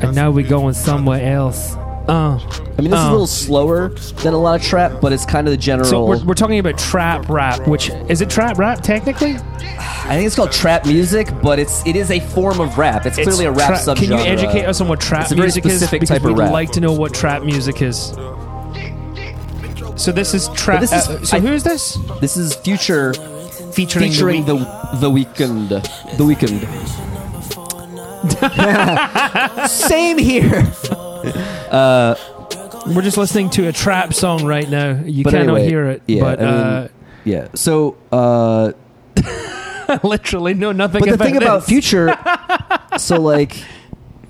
and now we're going somewhere else. Uh, I mean, this is a Oh. little slower than a lot of trap, but it's kind of the general. so we're, we're talking about trap rap, which is it trap rap technically? I think it's called trap music, but it's it is a form of rap. It's, clearly a rap tra- subgenre. Can you educate us on what trap It's a very music is? Because type of we'd like to know what trap music is. So this is tra- this is- uh, so I- who is this? This is Future Featuring, featuring the, the the Weeknd. The Weeknd. Same here. We're just listening to a trap song right now. You But cannot anyway, hear it, yeah, but I mean, uh, Yeah. So, uh, literally no nothing but the thing about this. Future, so like,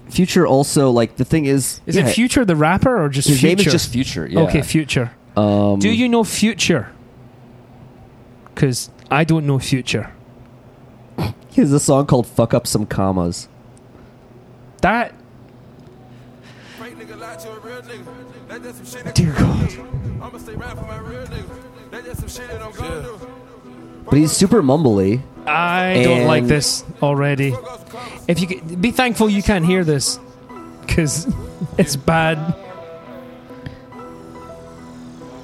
Future also like the thing is, Is yeah, it Future the rapper or just His Future? name is just Future. Yeah. Okay, Future. Um, Do you know Future? Because I don't know Future. He has a song called "Fuck Up Some Commas." That Fake nigga lie to a real nigga. That's just some shit that Dear God. I'ma stay rap for my real nigga. That's just some shit that I'm gonna do. But he's super mumbly. I don't like this already. If you could, be thankful you can't hear this, because it's bad.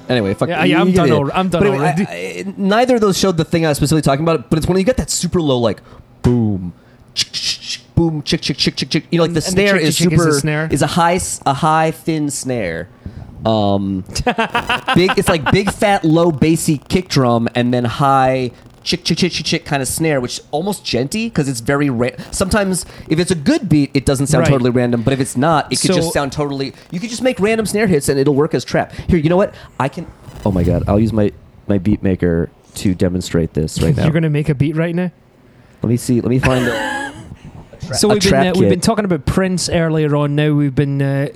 Anyway, fuck. Yeah, yeah, I'm done al- I'm done But anyway, already. I- I- neither of those showed the thing I was specifically talking about, but it's when you get that super low, like boom, boom, chick, chick, chick, chick, chick. You know, like the And the snare chick, is chick, chick is super snare? is a high, a high thin snare. Um, big. It's like big fat low bassy kick drum, and then high. Chick chick chick chick chick kind of snare, which almost djenty because it's very ra- sometimes if it's a good beat, it doesn't sound Right. totally random. But if it's not, it could So- just sound totally. You could just make random snare hits and it'll work as trap. Here, you know what? I can. Oh my god! I'll use my my beat maker to demonstrate this right now. You're gonna make a beat right now. let me see. Let me find. A, So we've been trap uh, we've kit. been talking about Prince earlier on. Now we've been uh,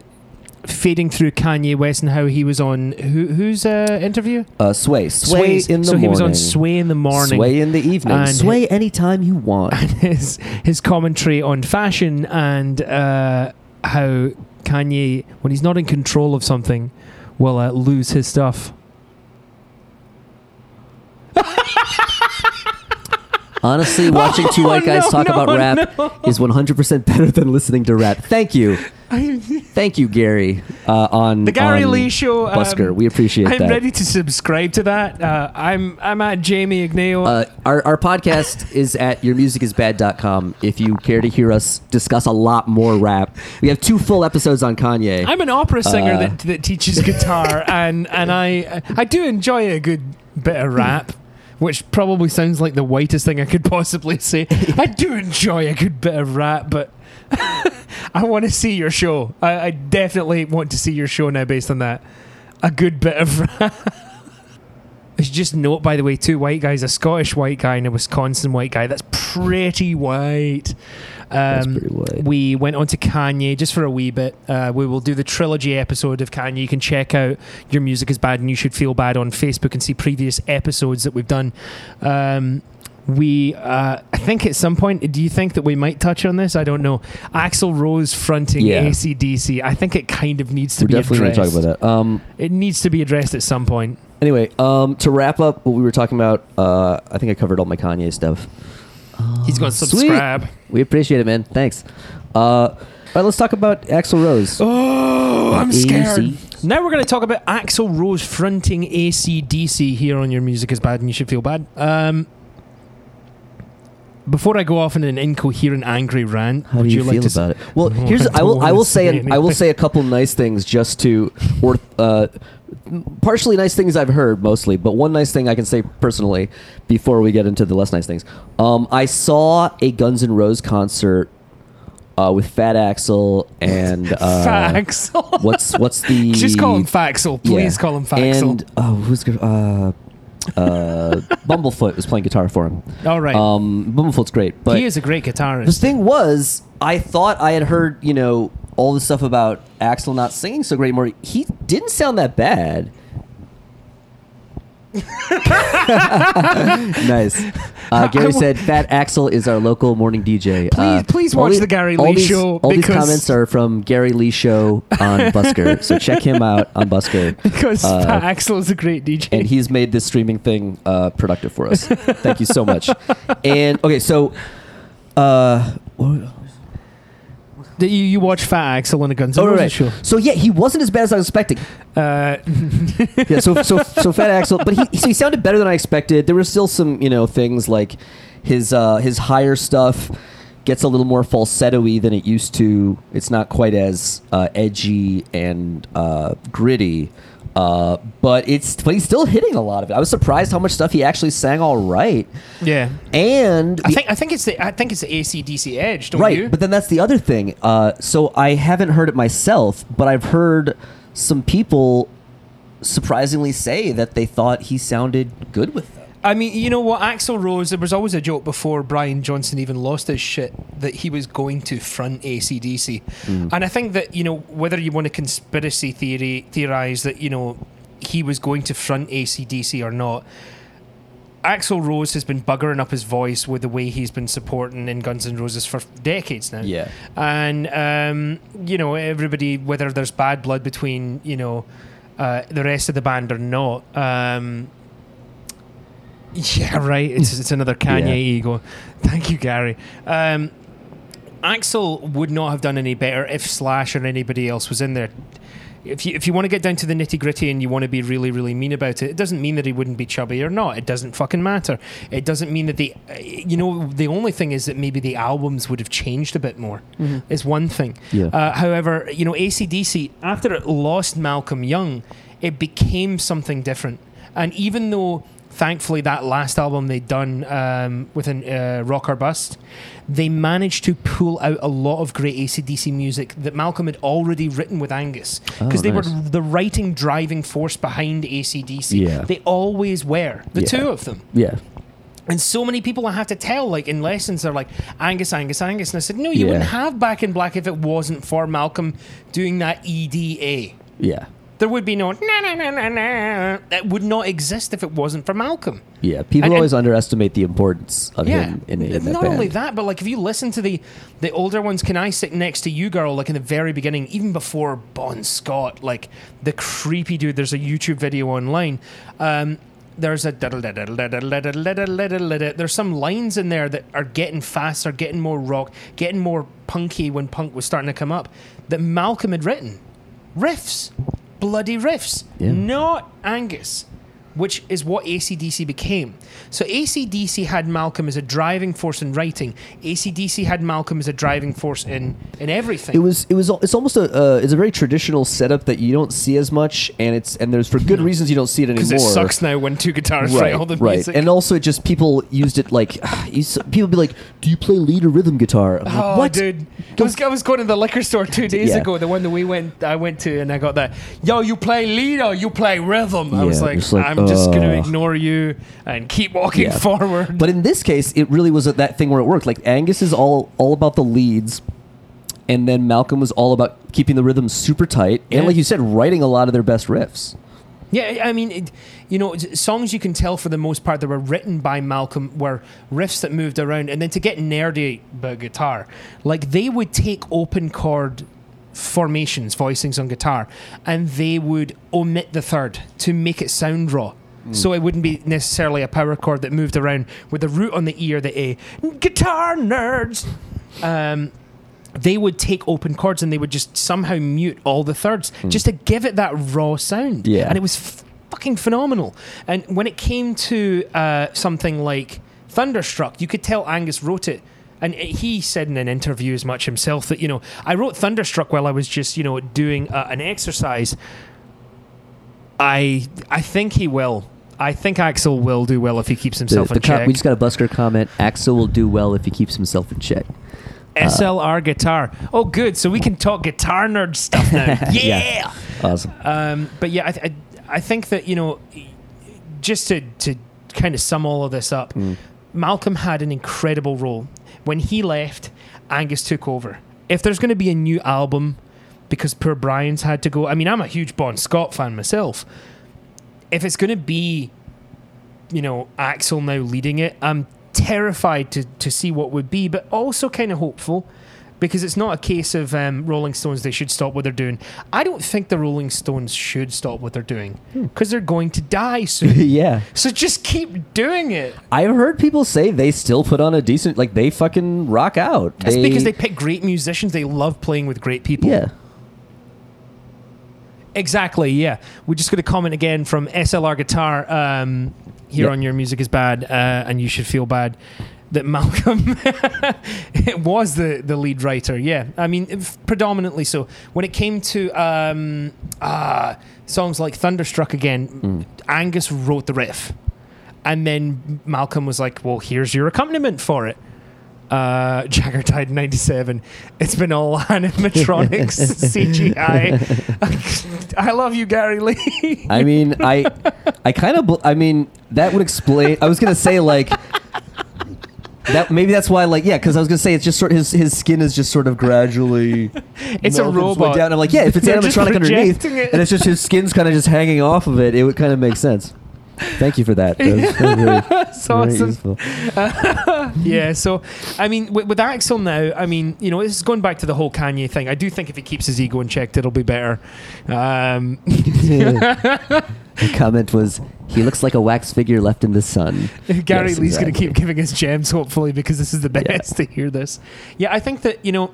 fading through Kanye West and how he was on who whose uh, interview? uh, sway, sway in the so morning. So he was on Sway in the morning. Sway in the evening. And- sway anytime you want. And his his commentary on fashion and uh, how Kanye, when he's not in control of something, will uh, lose his stuff. Honestly, watching two white guys no, talk no, about rap is 100% better than listening to rap. Thank you. Thank you, Gary. Uh, on The Gary on Lee Show. um, Busker. we appreciate it. I'm that. ready to subscribe to that. Uh, I'm I'm at Jamie Igneo. Uh, our, our podcast is at yourmusicisbad.com if you care to hear us discuss a lot more rap. We have two full episodes on Kanye. I'm an opera singer uh, that, that teaches guitar, and and I I do enjoy a good bit of rap, which probably sounds like the whitest thing I could possibly say. I do enjoy a good bit of rap, but I want to see your show. I, I definitely want to see your show now based on that. A good bit of rap. I should just note, by the way, two white guys, a Scottish white guy and a Wisconsin white guy. That's pretty white. That's Um, pretty white. We went on to Kanye just for a wee bit. Uh, we will do the trilogy episode of Kanye. You can check out Your Music is Bad and You Should Feel Bad on Facebook and see previous episodes that we've done. Um, we, uh, I think at some point, do you think that we might touch on this? I don't know. Axl Rose fronting Yeah. ACDC. I think it kind of needs to We're be definitely going addressed. to talk about that. Um, It needs to be addressed at some point. anyway, um, to wrap up what we were talking about, uh, I think I covered all my Kanye stuff. He's going to Sweet. subscribe. We appreciate it, man. Thanks. Uh, all right, let's talk about Axl Rose. Oh, I'm scared. ACDC. Now we're going to talk about Axl Rose fronting ACDC here on Your Music is Bad and You Should Feel Bad. Um, before I go off in an incoherent, angry rant, How would do you, like feel to s- about it? Well, Oh, here's I I will I will say say an, I will say a couple nice things just to or uh, partially nice things I've heard mostly, but one nice thing I can say personally before we get into the less nice things. Um, I saw a Guns N' Roses concert uh, with Fat Axl and uh, Faxel. What's what's the Just call him Faxel. Please Yeah. call him Faxel. And oh, who's good? Uh, uh, Bumblefoot was playing guitar for him. All right. Um, Bumblefoot's great, but he is a great guitarist. the thing was, I thought I had heard, you know, all the stuff about Axl not singing so great more. He didn't sound that bad. nice. Uh, Gary said, "Fat Axl is our local morning DJ." Please- please all watch the Gary Lee these- Show All these comments are from Gary Lee Show on Busker, so check him out on Busker. because uh, Fat Axl is a great DJ. and he's made this streaming thing uh, productive for us. Thank you so much. And okay, so uh, That you, you watch Fat Axl on the Guns N' oh, Roses show. So yeah, he wasn't as bad as I was expecting. Uh, Yeah, so so so Fat Axl, but he so he sounded better than I expected. There were still some you know things like his uh, his higher stuff. gets a little more falsetto-y than it used to. It's not quite as uh, edgy and uh, gritty. Uh, but it's but he's still hitting a lot of it. I was surprised how much stuff he actually sang all right. Yeah. And I think I think it's the I think it's the ACDC edge, don't right, you? but then that's the other thing. Uh, so I haven't heard it myself, but I've heard some people surprisingly say that they thought he sounded good with them. I mean, you know what, Axl Rose, there was always a joke before Brian Johnson even lost his shit that he was going to front ACDC. And I think that, you know, whether you want to conspiracy theory theorize that, you know, he was going to front ACDC or not, Axl Rose has been buggering up his voice with the way he's been supporting in Guns N' Roses for decades now. Yeah. And, um, you know, everybody, whether there's bad blood between, you know, uh, the rest of the band or not, um, yeah, right. It's, it's another Kanye Yeah. ego. Thank you, Gary. Um, Axl would not have done any better if Slash or anybody else was in there. If you, if you want to get down to the nitty gritty and you want to be really, really mean about it, it doesn't mean that he wouldn't be chubby or not. It doesn't fucking matter. It doesn't mean that the, uh, you know, the only thing is that maybe the albums would have changed a bit more. Is one thing. Yeah. Uh, however, you know, ACDC, after it lost Malcolm Young, it became something different. And even though, thankfully, that last album they'd done um, with an uh, Rock or Bust, they managed to pull out a lot of great ACDC music that Malcolm had already written with Angus. Because Oh, they nice. were the writing driving force behind ACDC. Yeah. They always were, the Yeah. two of them. Yeah. And so many people I have to tell, like in lessons, they're like, Angus, Angus, Angus. And I said, no, you Yeah. wouldn't have Back in Black if it wasn't for Malcolm doing that EDA. Yeah. There would be no na na na na na. That would not exist if it wasn't for Malcolm. Yeah. People And- always underestimate the importance of him in, in that Not band. only that, but like if you listen to the the older ones, "Can I Sit Next to You, Girl?" Like in the very beginning, even before Bon Scott, like the creepy dude. There's a YouTube video online. Um, there's a da da da da da there's some lines in there that are getting faster, getting more rock, getting more punky when punk was starting to come up. That Malcolm had written riffs, bloody riffs, Yeah. not Angus, which is what ACDC became. So ACDC had Malcolm as a driving force in writing. ACDC had Malcolm as a driving force in in everything. It was. It was. It's almost a. Uh, it's a very traditional setup that you don't see as much, and it's and there's for good reasons you don't see it anymore. because it sucks now when two guitars right, write all the right. music. And also, it just people used it like people be like, "Do you play lead or rhythm guitar?" I'm like, Oh, what? dude! I was, I was going to the liquor store two days Yeah. ago. The one that we went, I went to, and I got that. Yo, you play lead or you play rhythm? I was like, like, I'm just going to ignore you and keep walking Yeah. forward. But in this case, it really was a, that thing where it worked. Like Angus is all all about the leads, and then Malcolm was all about keeping the rhythm super tight, and Yeah. like you said, writing a lot of their best riffs. Yeah, I mean, it, you know, s- songs you can tell for the most part that were written by Malcolm were riffs that moved around, and then to get nerdy about guitar, like they would take open chord formations, voicings on guitar, and they would omit the third to make it sound raw. So it wouldn't be necessarily a power chord that moved around with the root on the E or the A. Guitar nerds. Um, they would take open chords and they would just somehow mute all the thirds just to give it that raw sound. Yeah. And it was f- fucking phenomenal. And when it came to uh, something like Thunderstruck, you could tell Angus wrote it. And he said in an interview as much himself that, you know, I wrote Thunderstruck while I was just, you know, doing uh, an exercise. I I think he will. I think Axl will do well if he keeps himself the in com- check. we just got a Busker comment. Axl will do well if he keeps himself in check. SLR guitar. Oh, good. So we can talk guitar nerd stuff now. yeah. Awesome. Um, but yeah, I, th- I, I think that you know, just to to kind of sum all of this up, Malcolm had an incredible role. When he left, Angus took over. If there's going to be a new album, because poor Brian's had to go. I mean, I'm a huge Bon Scott fan myself. If it's going to be, you know, Axl now leading it, I'm terrified to to see what would be, but also kind of hopeful because it's not a case of um, Rolling Stones. They should stop what they're doing. I don't think the Rolling Stones should stop what they're doing because they're going to die soon. yeah. so just keep doing it. I've heard people say they still put on a decent, like they fucking rock out. That's because they pick great musicians. They love playing with great people. yeah. Exactly, yeah. We just got a comment again from SLR Guitar um, here Yep. on Your Music is Bad uh, and You Should Feel Bad. That Malcolm was the, the lead writer. Yeah, I mean, if- predominantly so. When it came to um, uh, songs like Thunderstruck again, Angus wrote the riff. And then Malcolm was like, well, here's your accompaniment for it. Uh, Jagger died in 97. It's been all animatronics, CGI. I love you, Gary Lee. I mean, I, I kind of, I mean, that would explain. I was gonna say like that. Maybe that's why, like, yeah, because I was gonna say it's just sort his his skin is just sort of gradually. It's a melted its way robot. Down. I'm like, yeah, if it's They're just animatronic underneath, projecting it. and it's just his skin's kind of just hanging off of it, it would kind of make sense. Thank you for that. That was That's very awesome. useful. yeah, so I mean, with, with Axl now, I mean, you know, it's going back to the whole Kanye thing. I do think if he keeps his ego in check, it'll be better. Um, The comment was, "He looks like a wax figure left in the sun." Gary Yes, Lee's going to keep giving us gems, hopefully, because this is the Yeah. best to hear this. Yeah, I think that, you know,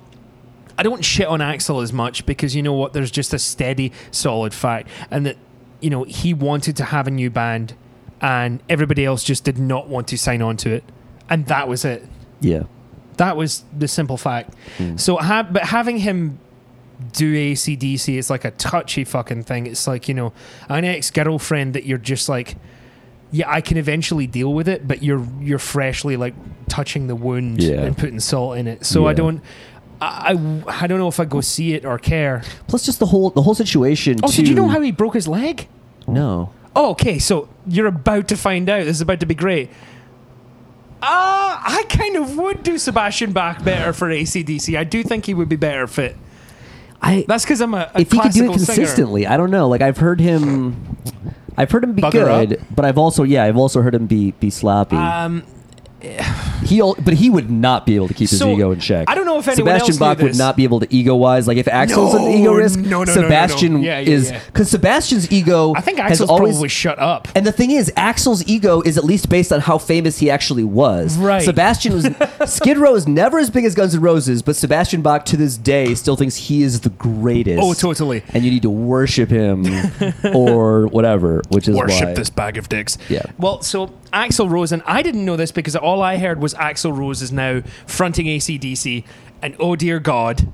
I don't shit on Axl as much because you know what? There's just a steady, solid fact. And that, you know, he wanted to have a new band and everybody else just did not want to sign on to it. And that was it. Yeah. That was the simple fact. Hmm. So, ha- but having him do ACDC, it's like a touchy fucking thing. It's like, you know, an ex girlfriend that you're just like, yeah, I can eventually deal with it, but you're you're freshly like touching the wound Yeah. and putting salt in it. So I don't, I, I, I don't know if I go see it or care. Plus, just the whole the whole situation. Oh, too. did you know how he broke his leg? No. Oh, okay. So you're about to find out. This is about to be great. Uh, I kind of would do Sebastian Bach better for ACDC. I do think he would be better fit. I That's because I'm a, a if he could do it classical singer. consistently, I don't know. Like I've heard him, I've heard him be Bugger good, but I've also yeah, I've also heard him be be sloppy. Um, he al- but he would not be able to keep his So, ego in check. I don't know if anyone Sebastian else knew Bach would this. not be able to ego wise. Like if Axl's an No, ego risk, no, no, no, no, no. Sebastian Yeah, yeah, is yeah. because Sebastian's ego. I think has Axl's always, probably shut up. And the thing is, Axl's ego is at least based on how famous he actually was. Right. Sebastian was Skid Row is never as big as Guns N' Roses, but Sebastian Bach to this day still thinks he is the greatest. Oh, totally. And you need to worship him or whatever, which is Worship why. this bag of dicks. Yeah. Well, so Axl Rose, and I didn't know this because all I heard was Axl Rose is now fronting ACDC, and oh dear God.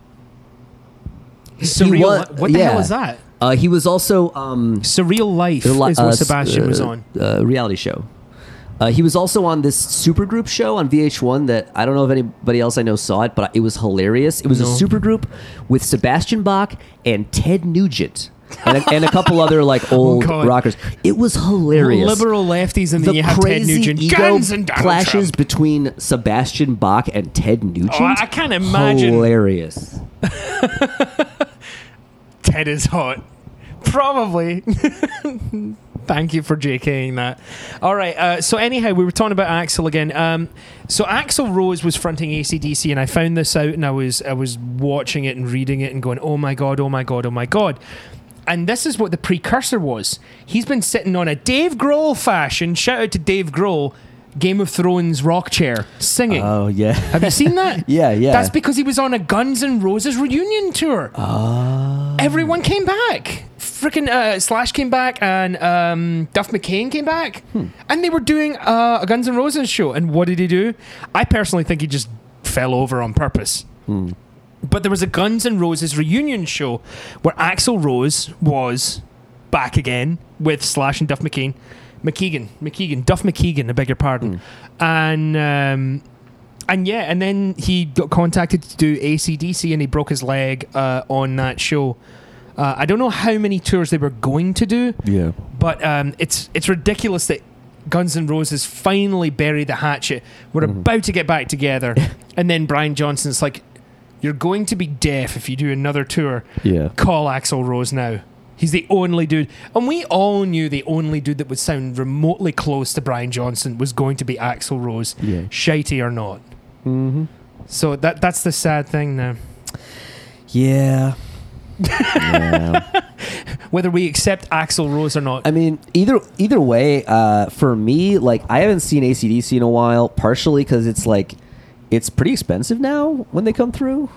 Surreal. wa- what the yeah. hell is that? Uh, he was also um, Surreal Life is what uh, Sebastian was uh, on. uh, reality show. Uh, he was also on this supergroup show on VH1 that I don't know if anybody else I know saw it, but it was hilarious. It was No. a supergroup with Sebastian Bach and Ted Nugent and a, and a couple other like old Oh, rockers. It was hilarious. Liberal lefties, and then the you have Ted crazy Nugent. ego Guns and clashes Trump. between Sebastian Bach and Ted Nugent. Oh, I can't imagine. Hilarious. Ted is hot. Probably. Thank you for JKing that. All right. Uh, so anyhow, we were talking about Axl again. Um, so Axl Rose was fronting ACDC, and I found this out, and I was I was watching it and reading it and going, oh my god, oh my god, oh my god. And this is what the precursor was. He's been sitting on a Dave Grohl fashion. Shout out to Dave Grohl, Game of Thrones rock chair, singing. Oh yeah. Have you seen that? Yeah, yeah. That's because he was on a Guns N' Roses reunion tour. Ah. Everyone came back. Freaking uh, Slash came back, and um, Duff McCain came back, Hmm. and they were doing uh, a Guns N' Roses show. And what did he do? I personally think he just fell over on purpose. Hmm. But there was a Guns N' Roses reunion show where Axl Rose was back again with Slash and Duff McKean, McKeegan, McKeegan, Duff McKeegan, I beg your pardon. And um, and yeah, and then he got contacted to do ACDC and he broke his leg uh, on that show. Uh, I don't know how many tours they were going to do, Yeah. but um, it's it's ridiculous that Guns N' Roses finally buried the hatchet. We're about to get back together, and then Brian Johnson's like, "You're going to be deaf if you do another tour. Yeah. Call Axl Rose now." He's the only dude, and we all knew the only dude that would sound remotely close to Brian Johnson was going to be Axl Rose, Yeah. shitey or not. Mm-hmm. So that that's the sad thing now. Yeah. yeah. Whether we accept Axl Rose or not, I mean, either either way, uh, for me, like I haven't seen ACDC in a while. Partially because it's like it's pretty expensive now when they come through.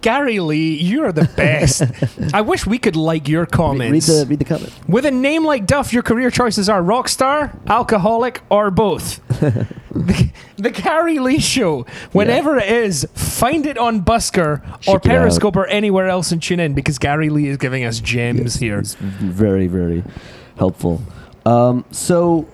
Gary Lee, you're the best. I wish we could like your Read comments. the read the comment. With a name like Duff, your career choices are rock star, alcoholic, or both. the, the Gary Lee Show, whenever it is, find it on Busker or Check out. Periscope or anywhere else and tune in because Gary Lee is giving us gems here. It's very very helpful. Um, so.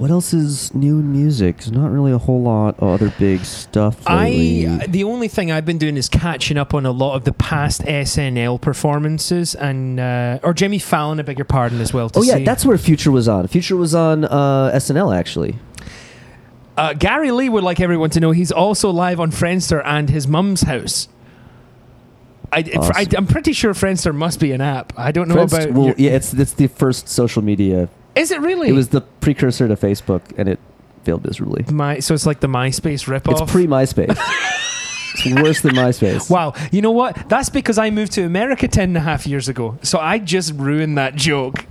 What else is new in music? There's not really a whole lot of other big stuff. lately. I the only thing I've been doing is catching up on a lot of the past SNL performances and uh, or Jimmy Fallon, I beg your pardon, as well. To oh yeah, see. that's where Future was on. Future was on uh, SNL actually. Uh, Gary Lee would like everyone to know he's also live on Friendster and his mum's house. I, Awesome. I, am pretty sure Friendster must be an app. I don't know Friends- about. well, yeah, it's it's the first social media. Is it really? It was the precursor to Facebook, and it failed miserably. my. So it's like the MySpace ripoff. It's pre MySpace. it's worse than MySpace. Wow, you know what? That's because I moved to America ten and a half years ago. So I just ruined that joke.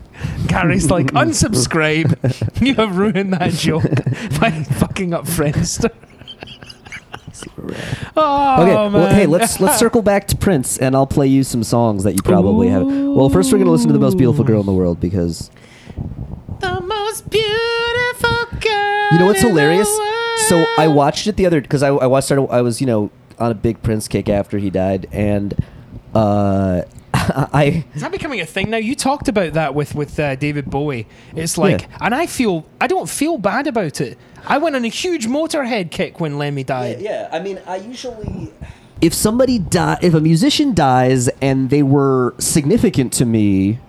Gary's like, unsubscribe. you have ruined that joke by fucking up Friendster. oh, Okay, well, hey, let's let's circle back to Prince, and I'll play you some songs that you probably have. Well, first we're gonna listen to the most beautiful girl in the world because The most beautiful girl. you know what's in hilarious. So I watched it the other because I I watched started I was you know on a big Prince kick after he died, and uh, I Is that becoming a thing now? You talked about that with with uh, David Bowie. It's like, Yeah. and I feel I don't feel bad about it. I went on a huge Motorhead kick when Lemmy died. Yeah, I mean, I usually. If somebody die, if a musician dies and they were significant to me,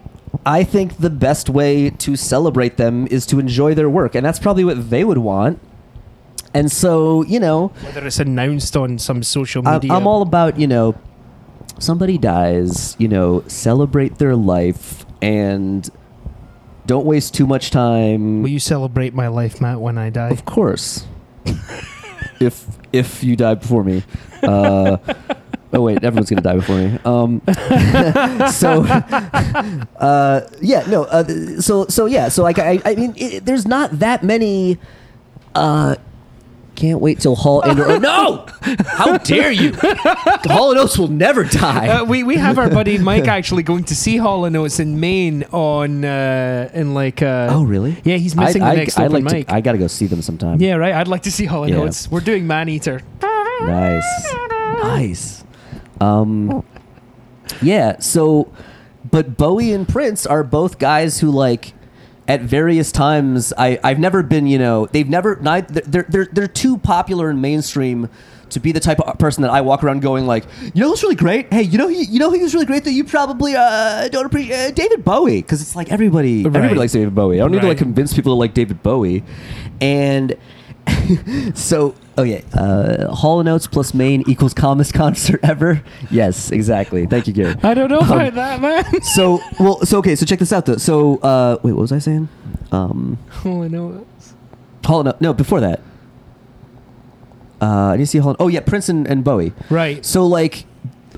I think the best way to celebrate them is to enjoy their work, and that's probably what they would want. And so, you know, Whether it's announced on some social media, I'm all about you know, somebody dies, you know, celebrate their life and don't waste too much time. Will you celebrate my life, Matt, when I die? Of course. if if you die before me. Uh, oh wait, everyone's gonna die before me. Um, so uh, yeah, no. Uh, so so yeah. So like I I mean, it, there's not that many. Uh, can't wait till Hall and or, no! How dare you? Hall and Oates will never die. Uh, we we have our buddy Mike actually going to see Hall and Oates in Maine on uh, in like uh, oh really? yeah he's missing I, the next I open like mic To, I gotta go see them sometime. yeah right I'd like to see Hall and Yeah. Oates we're doing Man Eater Nice. Nice. Um Yeah, so but Bowie and Prince are both guys who like at various times I I've never been, you know, they've never they're they're they're too popular and mainstream to be the type of person that I walk around going like, you know who's really great? Hey, you know he, you know he was really great that you probably uh, don't appreciate uh, David Bowie because it's like everybody Right. everybody likes David Bowie. I don't need to like convince people to like David Bowie, and so oh yeah, uh, Hall and Oates plus Maine equals calmest concert ever. Yes, exactly. Thank you, Gary. I don't know Um, that man So well, so okay, so check this out though. So uh, wait, what was I saying? Um, Hall and Oates Hall and O- no, before that. Uh, I didn't see Hall. And, oh yeah, Prince and, and Bowie. right So like,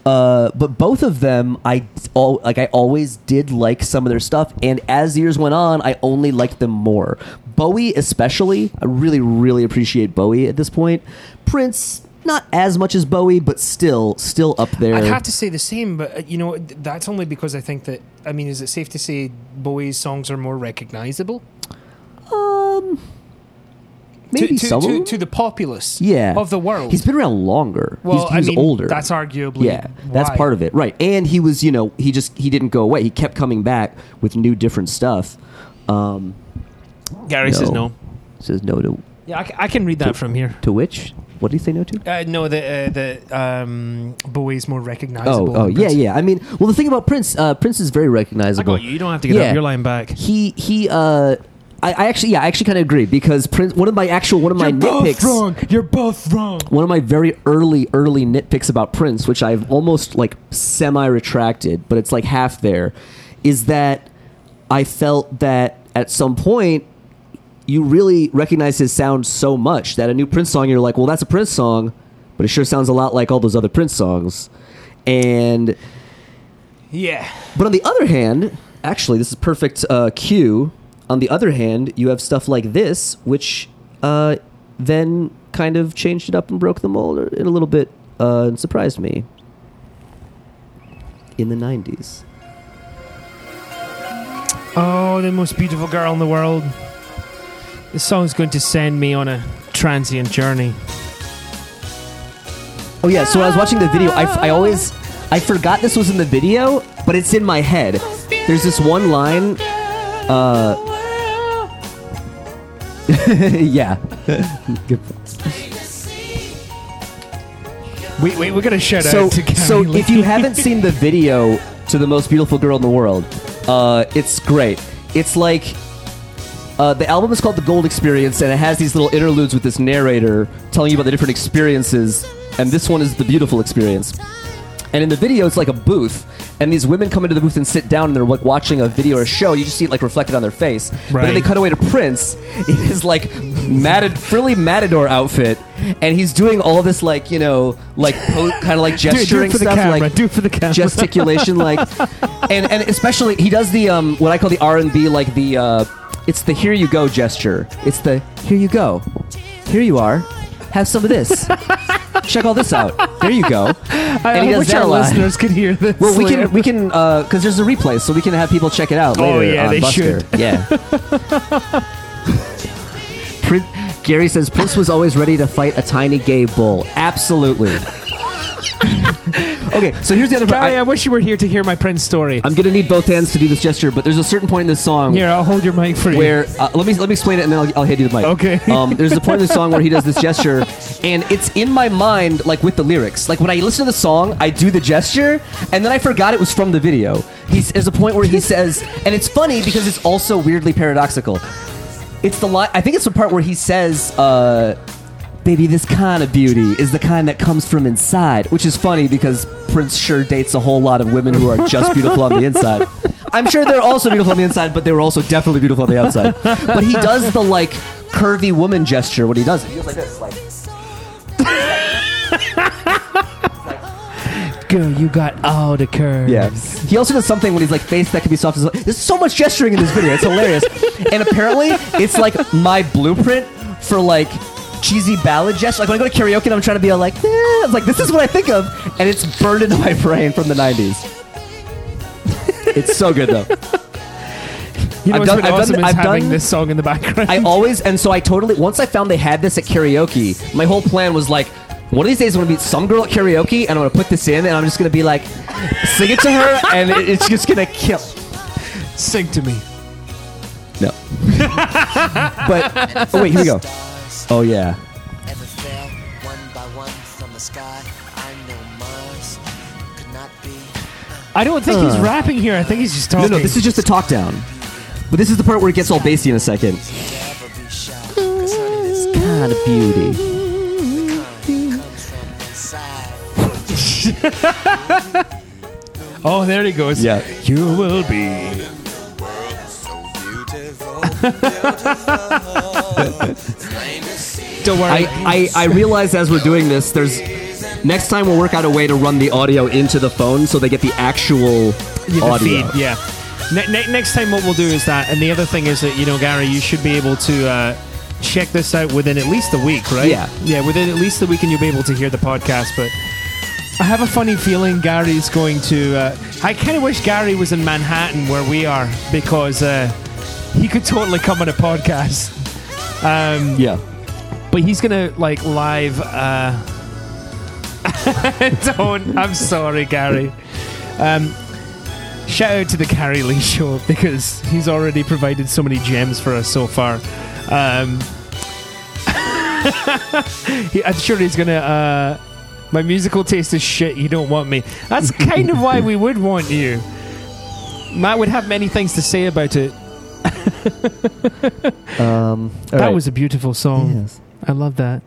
uh, but both of them, I all like I always did like some of their stuff, and as years went on, I only liked them more. Bowie, especially, I really really appreciate Bowie at this point. Prince, not as much as Bowie, but still still up there. I'd have to say the same, but uh, you know that's only because I think that I mean, is it safe to say Bowie's songs are more recognizable um, maybe to, to, some to, to the populace yeah of the world? He's been around longer. well, he's, I mean, older. That's arguably yeah, that's part of it, right? And he was, you know, he just he didn't go away. He kept coming back with new different stuff. Um, Gary says no. Says no to Yeah, I, c- I can read that from here. to which? What do you say no to? Uh, no, the uh, the um, Bowie's more Oh, recognizable. oh than yeah, yeah. I mean, well, the thing about Prince, uh, Prince is very recognizable. I recognizable. got you. You don't have to get Yeah. up. You're lying back. He he. Uh, I, I actually, yeah, I actually kind of agree because Prince. One of my actual, one of my nitpicks. Wrong. You're both wrong. one of my very early early nitpicks about Prince, which I've almost like semi retracted, but it's like half there, is that I felt that at some point you really recognize his sound so much that a new Prince song you're like, well, that's a Prince song, but it sure sounds a lot like all those other Prince songs, and Yeah. but on the other hand, actually, this is perfect uh, cue. On the other hand, you have stuff like this, which uh, then kind of changed it up and broke the mold in a little bit uh, and surprised me in the 90s. Oh, the most beautiful girl in the world. This song's going to send me on a transient journey. Oh yeah, so when I was watching the video, I, I always I forgot this was in the video, but it's in my head. There's this one line. Uh, yeah. Good. Wait, wait, we're gonna shout So, out to Gary so Lee. if you haven't seen the video to the most beautiful girl in the world, uh, it's great. It's like uh, the album is called The Gold Experience, and it has these little interludes with this narrator telling you about the different experiences. And this one is the beautiful experience. And in the video, it's like a booth, and these women come into the booth and sit down, and they're like watching a video or a show. You just see it like reflected on their face. But then they cut away to Prince in his like matted, frilly matador outfit, and he's doing all this like you know like po- kind of like it- do gesturing it for the stuff, camera. like do it for the camera. gesticulation, like, and and especially he does the um what I call the R and B, like the uh, it's the here you go gesture. It's the here you go, here you are, have some of this. Check all this out. There you go. I, and he I does wish that our listeners could hear this. Well, we can we can uh, because there's a replay, so we can have people check it out Later Oh, later. yeah, on they Busker. should. Yeah. Prin- Gary says Prince was always ready to fight a tiny gay bull. Absolutely. okay, so here's the other part. Gary, I, I, wish you were here to hear my Prince story. I'm gonna need both hands to do this gesture, but there's a certain point in this song Here, I'll hold your mic for you. where uh, let me let me explain it, and then I'll, I'll hand you the mic. Okay. Um, there's a point in the song where he does this gesture, and it's in my mind, like with the lyrics. Like when I listen to the song, I do the gesture, and then I forgot it was from the video. He's there's a point where he says, and it's funny because it's also weirdly paradoxical. It's the line. I think it's the part where he says. Uh, Baby, this kind of beauty is the kind that comes from inside, which is funny because Prince sure dates a whole lot of women who are just beautiful on the inside. I'm sure they're also beautiful on the inside, but they were also definitely beautiful on the outside. But he does the like curvy woman gesture when he does it. He goes like this, like Girl, you got all the curves. yeah. He also does something when he's like face that can be soft as There's so much gesturing in this video. It's hilarious. and apparently, it's like my blueprint for like cheesy ballad gesture. Like when I go to karaoke and I'm trying to be all like, eh, it's like this is what I think of, and it's burned into my brain from the '90s. it's so good though. You know I've done- I've awesome done- is I've having done- this song in the background. I always and so I totally once I found they had this at karaoke, my whole plan was like, one of these days I'm gonna meet some girl at karaoke and I'm gonna put this in and I'm just gonna be like, sing it to her and it- it's just gonna kill. Sing to me. No. but oh wait, here we go. Oh yeah. ever fell one by one from the sky. I know Mars could not be. I don't think he's Uh. rapping here. I think he's just No, talking. no, no, this is just a talk down. But this is the part where it gets all bassy in a second. to be shy. Cause honey, this Kind of beauty. kind comes from inside. Oh, there he goes. Yeah. You will be. Don't worry. I, I, I realize as we're doing this, there's next time we'll work out a way to run the audio into the phone so they get the actual Yeah, the audio. feed, yeah. Ne- ne- next time, what we'll do is that, and the other thing is that you know, Gary, you should be able to uh, check this out within at least a week, right? Yeah. yeah, within at least a week, and you'll be able to hear the podcast. But I have a funny feeling Gary's going to. Uh, I kind of wish Gary was in Manhattan where we are because uh, he could totally come on a podcast. Um, Yeah. But he's gonna like live. Uh, don't. I'm sorry, Gary. Um, shout out to the Gary Lee Show because he's already provided so many gems for us so far. Um, he, I'm sure he's gonna. Uh, my musical taste is shit. You don't want me. That's kind of why we would want you. Matt would have many things to say about it. Um, that was a beautiful song. Yes. I love that.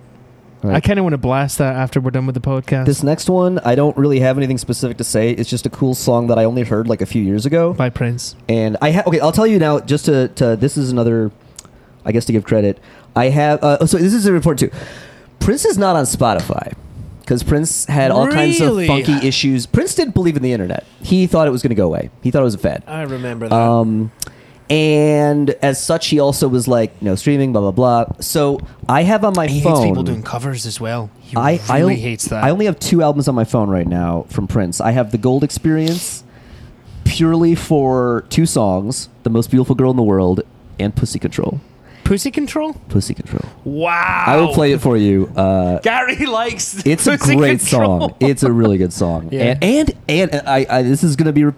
All right. I kind of want to blast that after we're done with the podcast. This next one, I don't really have anything specific to say. It's just a cool song that I only heard like a few years ago. by Prince. And I ha- okay, I'll tell you now. Just to, to this is another, I guess to give credit. I have uh, so this is important too. Prince is not on Spotify because Prince had all kinds of funky issues. Prince didn't believe in the internet. He thought it was going to go away. He thought it was a fad. I remember that. Um, And as such, he also was like, no streaming, blah blah blah. So I have on my He phone. hates people doing covers as well. He I, I really on- hates that. I only have two albums on my phone right now from Prince. I have the Gold Experience, purely for two songs: "The Most Beautiful Girl in the World" and "Pussy Control." Pussy Control. Pussy Control. Wow. I will play it for you. Uh, Gary likes. it's a Pussy great Control. song. It's a really good song. Yeah. And and, and I, I this is going to be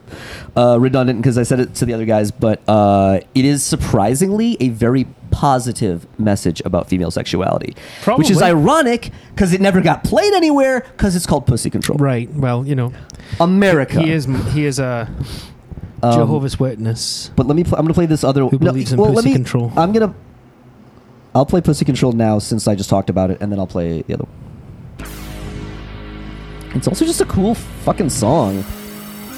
uh, redundant because I said it to the other guys, but uh, it is surprisingly a very positive message about female sexuality, which is ironic because it never got played anywhere because it's called Pussy Control. Right. Well, you know, America. he is he is a Um, Jehovah's Witness. But let me. Pl- I'm going to play this other. Who believes in let Pussy me- Control. I'm gonna. I'll play Pussy Control now since I just talked about it, and then I'll play the other one. It's also just a cool fucking song,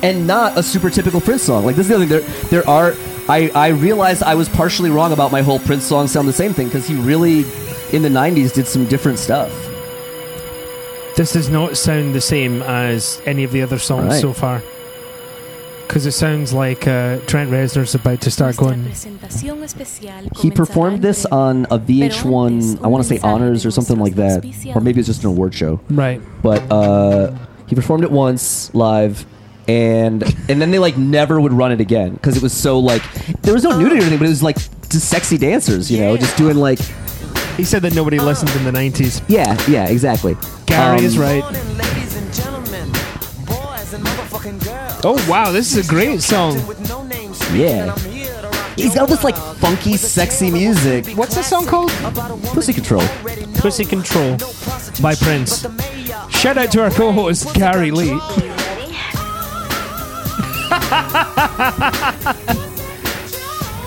and not a super typical Prince song. Like this is the other thing. There, there are. I I realized I was partially wrong about my whole Prince song sound the same thing because he really, in the '90s, did some different stuff. This does not sound the same as any of the other songs Right. so far. Because it sounds like uh, Trent Reznor's about to start going. He performed this on a VH1, I want to say Honors or something like that, or maybe it's just an award show. Right. but uh, he performed it once live and and then they like never would run it again because it was so like there was no nudity or anything but it was like just sexy dancers you know just doing like He said that nobody listened in the 90s. yeah yeah exactly Gary Um, is right. Oh, wow. This is a great song. With no name Yeah. I'm here to rock he's got all this like funky sexy music What's the song called? pussy control Pussy Control by Prince. Shout out to our co host, Gary Lee.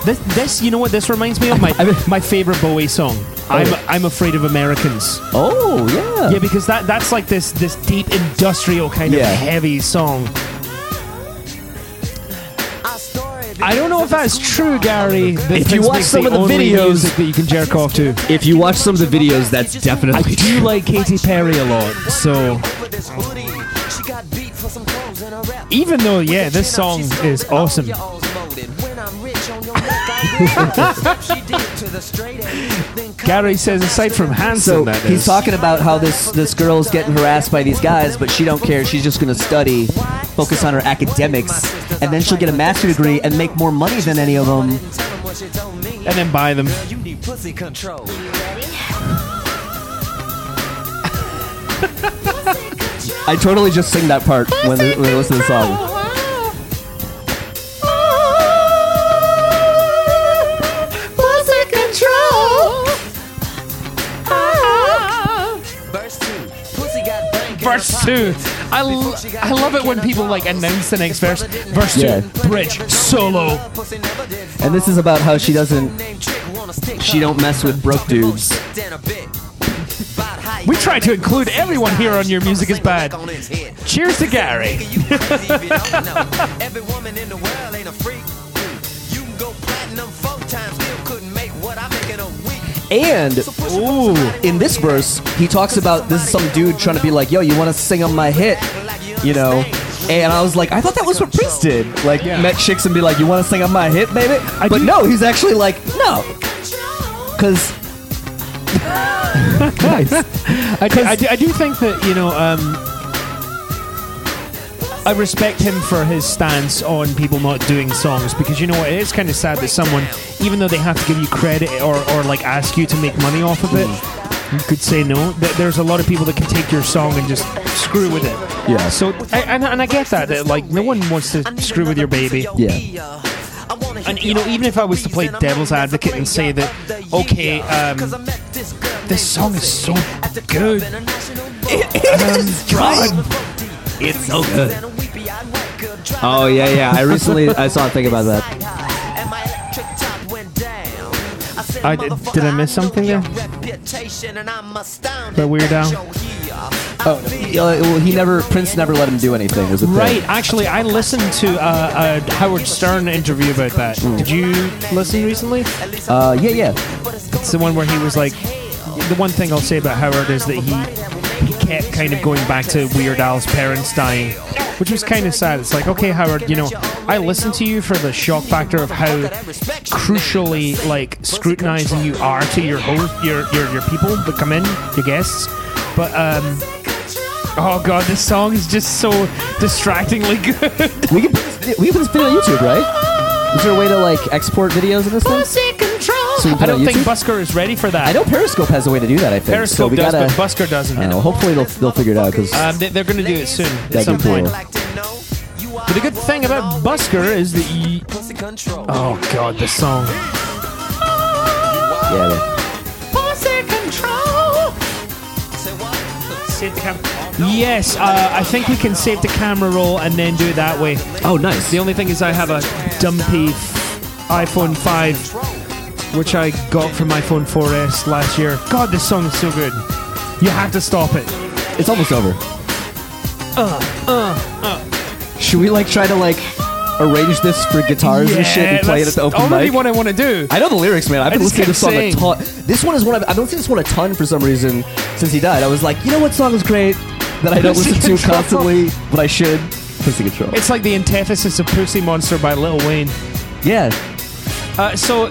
this, this, you know what this reminds me of? My, my favorite Bowie song. Oh. I'm, I'm Afraid of Americans. oh yeah Yeah, because that that's like this this deep industrial kind Yeah. of heavy song. I don't know if that's true, Gary. If you watch some of the videos- that you can jerk off to. if you watch some of the videos that's I definitely do like Katy Perry a lot, so even though yeah, this song is awesome. Gary says aside from handsome, So that he's is. talking about how this this girl's getting harassed by these guys, but she don't care. She's just going to study, focus on her academics, and then she'll get a master's degree and make more money than any of them. and then buy them. You need pussy control. I totally just sing that part when, when I listen to the song. Verse two. pocket. I, l- I love it when people like announce the next verse. Verse Yeah. two, bridge, solo. Pussy never did And this is about how she doesn't name trick, wanna stick she don't mess with broke dudes. Down a bit. About how you We try to include everyone here on Your Music is Bad. on his head. Cheers to Gary. You crazy if you don't know. Every woman in the world ain't a freak. You can go platinum And ooh, in this verse, he talks about this is some dude trying to be like, "Yo, you want to sing on my hit?" You know. And I was like, I thought that was what Prince did. Like, Yeah. met chicks and be like, "You want to sing on my hit, baby?" I but do- no, he's actually like, "No," because nice. I do, I, do, I do think that you know um, I respect him for his stance on people not doing songs because you know what? It is kind of sad that someone even though they have to give you credit or, or like ask you to make money off of it you could say no. Th- there's a lot of people that can take your song and just screw with it. Yeah. so I, and, and I get that, that like no one wants to screw with your baby. Yeah. and you know even if I was to play devil's advocate and say that okay um, this song is so good It's so good. Oh yeah, yeah. I recently I saw a thing about that. I did- did I miss something there? The Weird Al? Oh, uh, well, he never Prince never let him do anything. Was the thing. Right. Actually, I listened to uh, a Howard Stern interview about that. Did you listen recently? Uh, yeah, yeah. It's the one where he was like, the one thing I'll say about Howard is that he he kept kind of going back to Weird Al's parents dying, which was kind of sad. It's like, okay, Howard, you know, I listen to you for the shock factor of how crucially like scrutinizing you are to your host, your your your people that come in, your guests. But um, oh god, this song is just so distractingly good. We can put this video, we can put this video on YouTube, right? Is there a way to like export videos of this thing? So put I don't think Busker is ready for that. I know Periscope has a way to do that. I think. so Periscope we does, gotta, but Busker doesn't. I know, hopefully they'll they'll figure it out because Um, they, they're going to do it soon at some be cool. point. But the good thing about Busker is that you. Oh god, the song. yeah. they- Say what? Save the camera. Yes, uh, I think we can save the camera roll and then do it that way. Oh, nice. The only thing is, I have a dumpy iPhone 5, which I got from iPhone 4S last year. God, this song is so good. You have to stop it. It's almost over. uh uh Should we like try to like arrange this for guitars and shit and play it at the open already mic? what I want to do. I know the lyrics, man. I've I been just listening to this song a ton. This one is one I've, I've been listening to this one a ton for some reason since he died. I was like, you know what song is great that I don't Pussy listen to Control. constantly, but I should. Pussy Control. It's like the antithesis of Pussy Monster by Lil Wayne. yeah. Uh, so,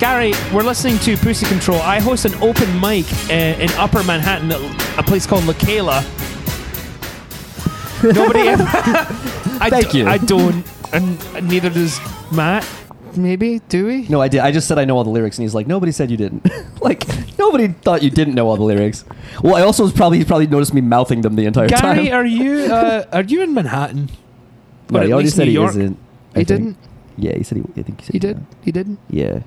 Gary, we're listening to Pussy Control. I host an open mic uh, in Upper Manhattan at a place called Lakela. Nobody ever. I Thank d- you. I don't, and neither does Matt. Maybe do we? No, I did. I just said I know all the lyrics, and he's like, nobody said you didn't. like, nobody thought you didn't know all the lyrics. Well, I also was probably he probably noticed me mouthing them the entire time. Gary, are you uh, are you in Manhattan? no, he already least said New he York. isn't. I He think. didn't. Yeah, he said he. I think he said He did. He didn't. Yeah.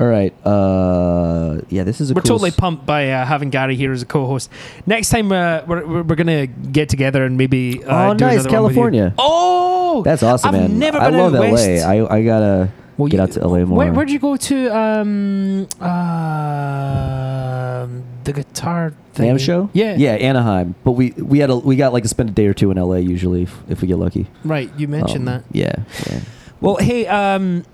All right. Uh, yeah, this is a We're cool totally s- pumped by uh, having Gary here as a co-host. Next time, uh, we're, we're, we're gonna get together and maybe. Uh, Oh, do nice, another one with you. California. Oh, That's awesome, I've man. never I been love out LA. west. I I gotta Well, get you- out to LA more. Where, where'd you go to? Um, uh, the guitar thing. NAMM show? Yeah, yeah, Anaheim. But we we had a we got like to spend a day or two in LA usually if, if we get lucky. Right, you mentioned Um, that. Yeah, yeah. Well, hey, um,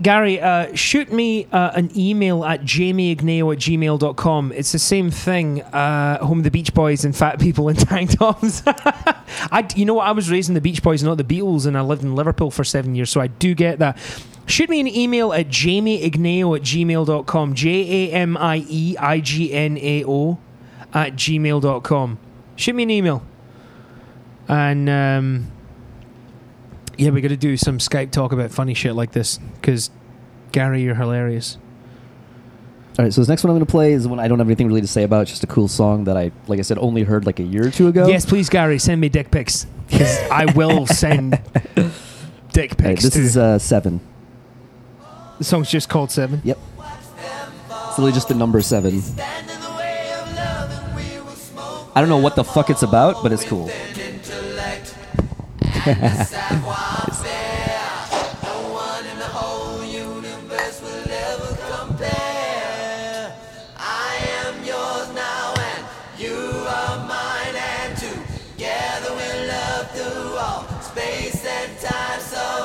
Gary, uh, shoot me uh, an email at jamieagneo at gmail.com. It's the same thing, uh, home of the Beach Boys and fat people in tank tops. I, you know what? I was raised in the Beach Boys, not the Beatles, and I lived in Liverpool for seven years, so I do get that. Shoot me an email at jamieagneo at gmail.com. J A M I E I G N A O at gmail.com. Shoot me an email. And, um, yeah, we got to do some Skype talk about funny shit like this because Gary, you're hilarious. All right, so this next one I'm going to play is one I don't have anything really to say about. It's just a cool song that I, like I said, only heard like a year or two ago. Yes, please, Gary, send me dick pics because I will send dick All right, pics. this to- is uh, seven. the song's just called Seven. Yep. It's literally just the number seven. I don't know what the fuck it's about, but it's cool.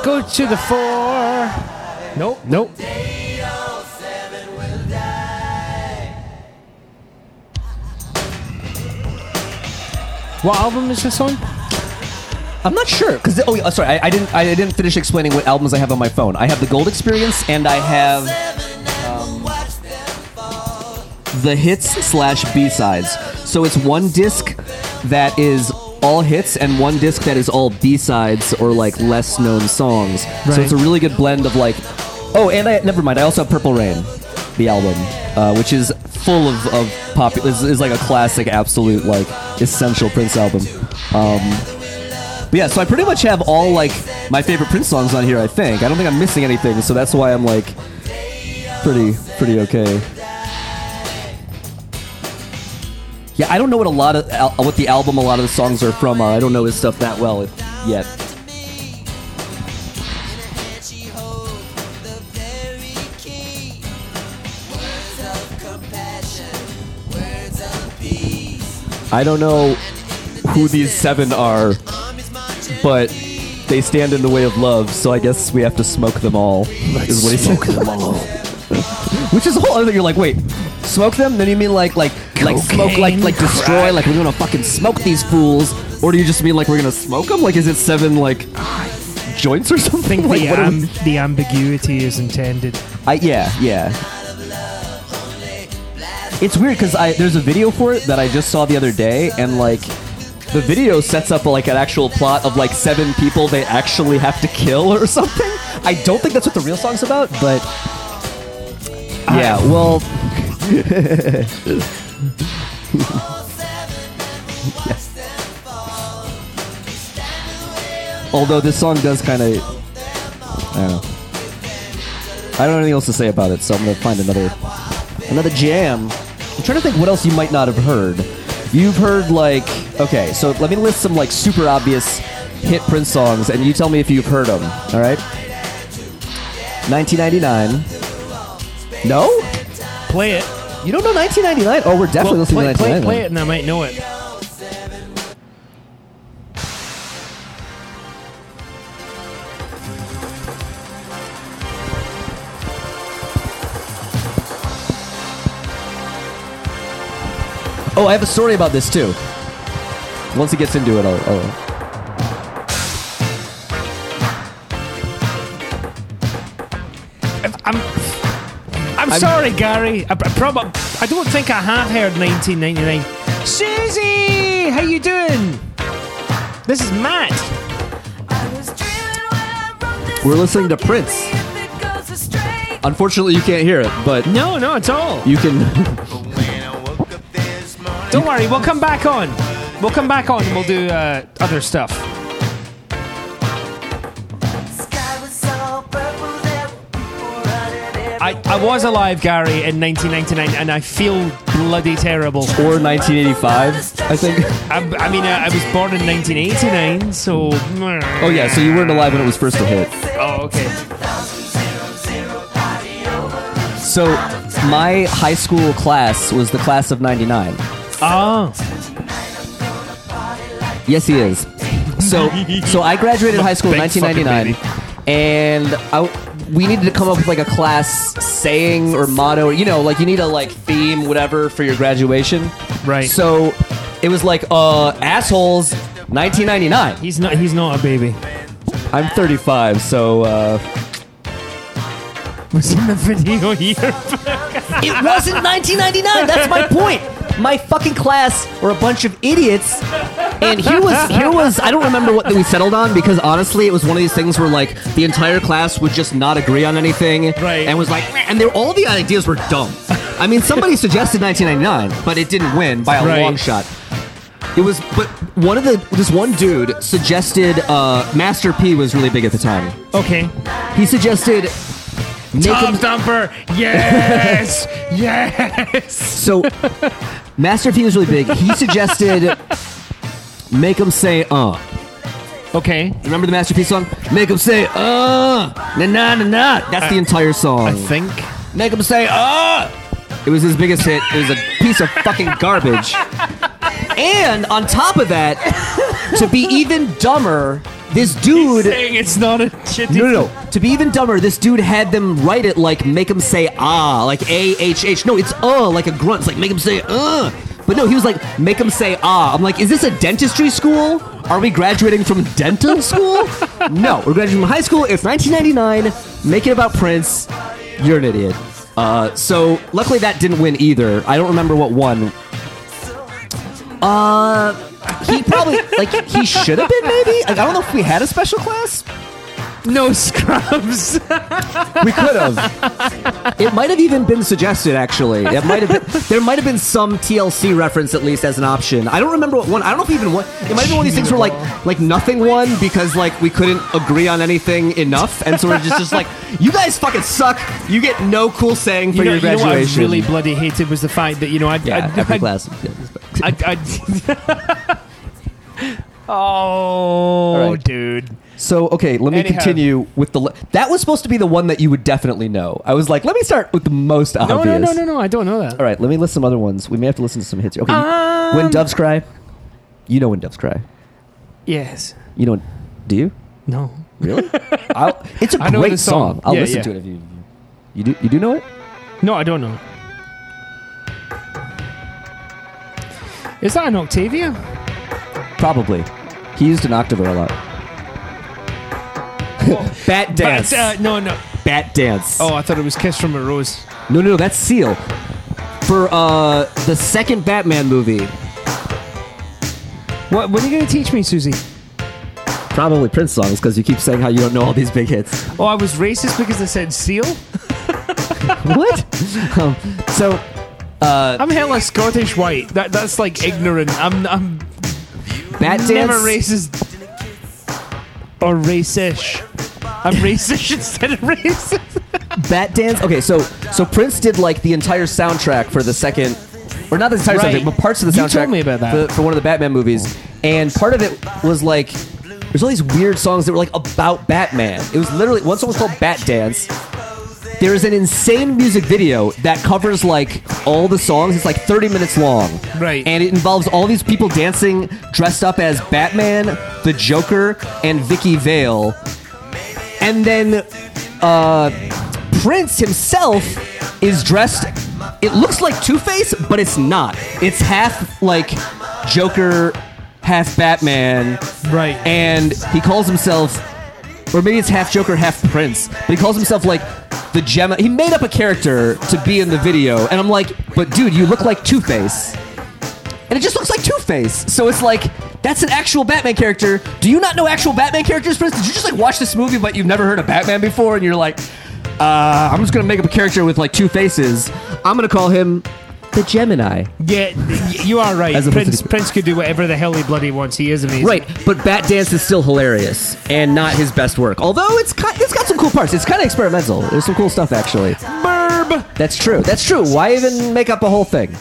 Go to the four. Nope, nope. What album is this on? I'm not sure because oh yeah, sorry I, I didn't I didn't finish explaining what albums I have on my phone. I have the Gold Experience and I have um, the hits slash B sides. So it's one disc that is all hits and one disc that is all B sides or like less known songs. So Right. it's a really good blend of like oh and I never mind I also have Purple Rain, the album, uh, which is full of of pop is, is like a classic absolute like essential Prince album. Um, but yeah, so I pretty much have all like my favorite Prince songs on here. I think I don't think I'm missing anything, so that's why I'm like pretty pretty okay. Yeah, I don't know what a lot of al- what the album a lot of the songs are from are. I don't know his stuff that well yet. I don't know who these seven are, but they stand in the way of love. So I guess we have to smoke them all. is what he said. them all. Which is a whole other. thing. You're like, wait, smoke them? Then you mean like like like smoke like like destroy? Like we're gonna fucking smoke these fools? Or do you just mean like we're gonna smoke them? Like, is it seven like joints or I something? think like, the, what are we- am- the ambiguity is intended. I yeah yeah. It's weird because I there's a video for it that I just saw the other day, and like the video sets up like an actual plot of like seven people they actually have to kill or something. I don't think that's what the real song's about, but yeah. Well, although this song does kind of, I don't know. I don't have anything else to say about it, so I'm gonna find another another jam. I'm trying to think what else you might not have heard. You've heard like okay, so let me list some like super obvious hit Prince songs, and you tell me if you've heard them. All right. 1999. No, Play it. you don't know 1999. Oh, we're definitely listening play, to play, 1999. play it and I might know it. Oh, I have a story about this too. Once he gets into it, I'll. I'll I'm I'm, sorry, Gary. I, I, prob- I don't think I have heard 1999. Susie, how you doing? This is Matt. We're listening to Prince. Unfortunately, you can't hear it, but No, no, at all. you can. Don't worry, we'll come back on. We'll come back on and we'll do uh, other stuff. I, I was alive, Gary, in 1999, and I feel bloody terrible. or 1985, I think. I, I mean, uh, I was born in 1989, so. Oh yeah, so you weren't alive when it was first a hit. Oh, okay. So my high school class was the class of '99. Oh, Yes, he is. So so I graduated high school in Big fucking 1999, and I, we needed to come up with like a class saying or motto. You know, like you need a like theme, whatever, for your graduation. right. So it was like uh assholes 1999. he's not. He's not a baby. I'm 35, so uh, Was in the video here. It wasn't 1999. That's my point. My fucking class were a bunch of idiots, and here was here was I don't remember what we settled on because honestly, it was one of these things where like the entire class would just not agree on anything, Right. And was like, and they all the ideas were dumb. I mean, somebody suggested 1999, but it didn't win by a Right. long shot. It was, but one of the this one dude suggested uh, Master P was really big at the time. okay. He suggested. Make Top him, dumper. Yes. yes. So, Master P was really big. He suggested make him say "uh." Okay. Remember the masterpiece song? Make him say "uh." Na na na na. That's the entire song. I think. Make him say "uh." It was his biggest hit. It was a piece of fucking garbage. And on top of that, to be even dumber, this dude. Saying it's not a shitty. No, no, no. To be even dumber, this dude had them write it like make him say ah, like A H H. No, it's uh, like a grunt. It's like make him say uh. But no, he was like make him say ah. I'm like, is this a dentistry school? Are we graduating from dental school? no, we're graduating from high school. It's 1999. Make it about Prince. You're an idiot. Uh, so luckily that didn't win either. I don't remember what won. Uh, he probably like he should have been maybe. Like, I don't know if we had a special class. No scrubs. We could have. it might have even been suggested. Actually, it might have been. There might have been some TLC reference at least as an option. I don't remember what one. I don't know if even one. It might have been one of these things where like like nothing won because like we couldn't agree on anything enough, and so we're just just like you guys fucking suck. You get no cool saying for you know, your you know what I really bloody hated was the fact that you know I yeah, I, every I, class. I, I, oh, right. dude. So okay, let me Anyhow. continue with the. le- That was supposed to be the one that you would definitely know. I was like, let me start with the most obvious. No, no, no, no, no. I don't know that. All right, let me list some other ones. We may have to listen to some hits. here. Okay, you- Um, when doves cry. You know when doves cry. Yes. You know, do you? No. Really? I'll, it's a I know great song. song. I'll Yeah, listen yeah. to it if you. You do? You do know it? No, I don't know. Is that an Octavia? Probably. He used an octaver a lot. Bat dance. But, uh, no, no. Bat dance. Oh, I thought it was Kiss from a Rose. No, no, no, that's Seal. For uh, the second Batman movie, What, when are you going to teach me, Susie? probably Prince songs because you keep saying how you don't know all these big hits. Oh, I was racist because I said seal? what? um, so, I'm hella Scottish white. That That's like ignorant. I'm, I'm Bat dance. never racist or racish. I'm racist instead of racist. Bat dance. Okay, so so Prince did like the entire soundtrack for the second, or not the entire Right. soundtrack, but parts of the You soundtrack. told me about that. for, for one of the Batman movies, and part of it was like there's all these weird songs that were like about Batman. It was literally one song was called Bat Dance. There is an insane music video that covers like all the songs. It's like 30 minutes long. Right. And it involves all these people dancing dressed up as Batman, the Joker, and Vicki Vale. And then uh, Prince himself is dressed. It looks like Two Face, but it's not. It's half like Joker, half Batman, Right. and he calls himself, or maybe it's half Joker, half Prince, but he calls himself like the Gemma. He made up a character to be in the video, and I'm like, but dude, you look like Two Face, and it just looks like Two Face. So it's like that's an actual Batman character. Do you not know actual Batman characters, Prince? Did you just like watch this movie, but you've never heard of Batman before, and you're like, uh, I'm just gonna make up a character with like two faces. I'm gonna call him the Gemini. Yeah, you are right. As opposed Prince, to- Prince could do whatever the hell he bloody wants. He is amazing. Right, but Bat Dance is still hilarious and not his best work. Although it's ki- it's got some cool parts. It's kind of experimental. There's some cool stuff actually. Burb. That's true. That's true. Why even make up a whole thing?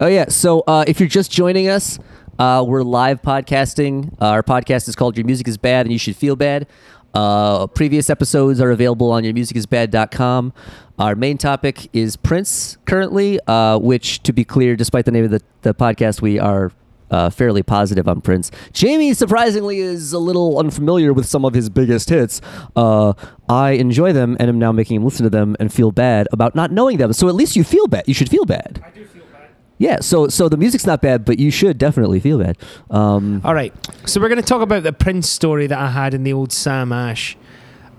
Oh yeah. So uh, if you're just joining us, uh, we're live podcasting. Uh, our podcast is called "Your Music Is Bad and You Should Feel Bad." Uh, previous episodes are available on yourmusicisbad.com. Our main topic is Prince currently, uh, which, to be clear, despite the name of the, the podcast, we are uh, fairly positive on Prince. Jamie, surprisingly, is a little unfamiliar with some of his biggest hits. Uh, I enjoy them and am now making him listen to them and feel bad about not knowing them. So at least you feel bad. You should feel bad. I do feel bad. Yeah. So so the music's not bad, but you should definitely feel bad. Um, All right. So we're going to talk about the Prince story that I had in the old Sam Ash.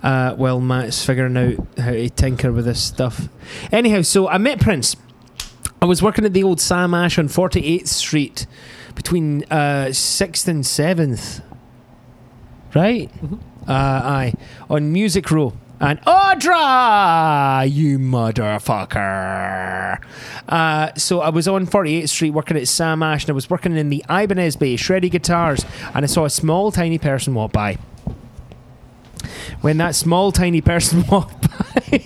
Uh, while Matt's figuring out how to tinker with this stuff. Anyhow, so I met Prince. I was working at the old Sam Ash on 48th Street between uh, 6th and 7th. Right? Uh, aye. On Music Row. And Audra, you motherfucker. Uh, so I was on 48th Street working at Sam Ash and I was working in the Ibanez Bay, shreddy guitars, and I saw a small, tiny person walk by. When that small, tiny person walked by,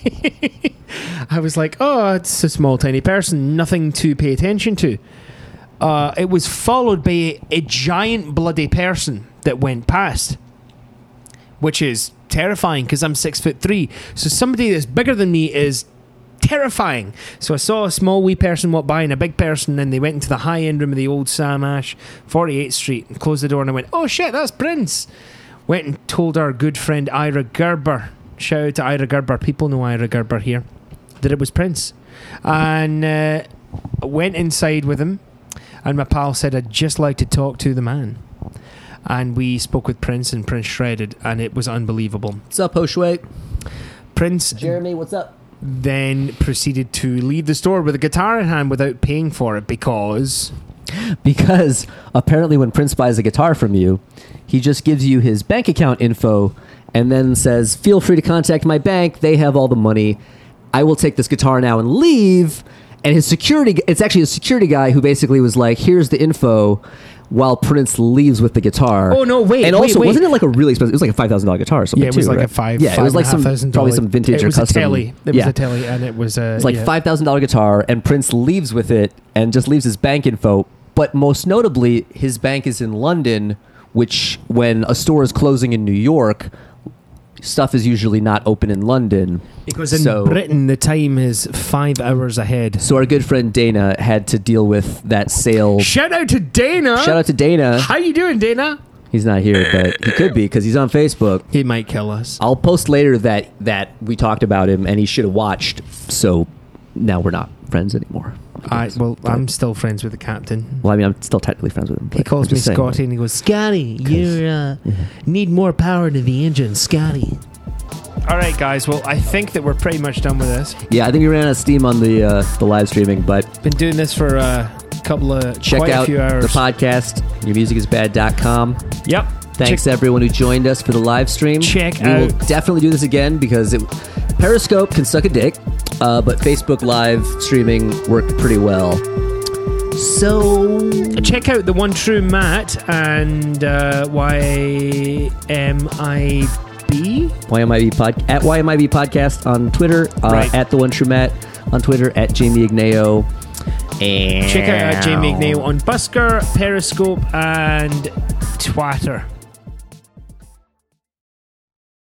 I was like, oh, it's a small, tiny person, nothing to pay attention to. Uh, it was followed by a giant, bloody person that went past which is terrifying because I'm six foot three. So somebody that's bigger than me is terrifying. So I saw a small wee person walk by and a big person, and they went into the high end room of the old Sam Ash, 48th Street, and closed the door. And I went, "Oh shit, that's Prince." Went and told our good friend Ira Gerber. Shout out to Ira Gerber. People know Ira Gerber here. That it was Prince, and uh, went inside with him. And my pal said, "I'd just like to talk to the man." and we spoke with Prince and Prince shredded, and it was unbelievable. what's up, Hoshway? Prince Jeremy, what's up? then proceeded to leave the store with a guitar in hand without paying for it because Because apparently, when Prince buys a guitar from you, he just gives you his bank account info and then says, "Feel free to contact my bank. They have all the money. I will take this guitar now and leave." And his security—it's actually a security guy who basically was like, "Here's the info." While Prince leaves with the guitar. Oh, no, wait, And wait, also, wait. wasn't it like a really expensive? It was like a five thousand dollar guitar or something. yeah, it was too, like right? a five. Yeah, it was like some $5,500 probably some vintage It or was custom. a telly. It yeah. was a telly, and it was a It's like yeah. five thousand dollar guitar, and Prince leaves with it and just leaves his bank info. But most notably, his bank is in London, which when a store is closing in New York, stuff is usually not open in London. because in so, Britain the time is five hours ahead. so our good friend Dana had to deal with that sale. Shout out to Dana. Shout out to Dana. How you doing, Dana? He's not here, but he could be because he's on Facebook. He might kill us. I'll post later that that we talked about him and he should have watched. So now we're not friends anymore. I well, But- I'm still friends with the captain. Well, I mean, I'm still technically friends with him. He but calls I'm me just saying, Scotty, and he goes, "Scotty, you uh, need more power to the engine, Scotty." All right, guys. Well, I think that we're pretty much done with this. Yeah, I think we ran out of steam on the uh, the live streaming, but Been doing this for uh, a couple of check quite a out few the hours. podcast. Yourmusicisbad.com. Yep. Thanks Check- everyone who joined us for the live stream. Check we will out- definitely do this again because it, Periscope can suck a dick, uh, but Facebook live streaming worked pretty well. So check out the one true Matt and uh, YMIB. YMIB pod at YMIB podcast on Twitter, uh, Right. at the one true Matt on Twitter, at Jamie Igneo. And Check out uh, Jamie Igneo on Busker, Periscope, and Twitter.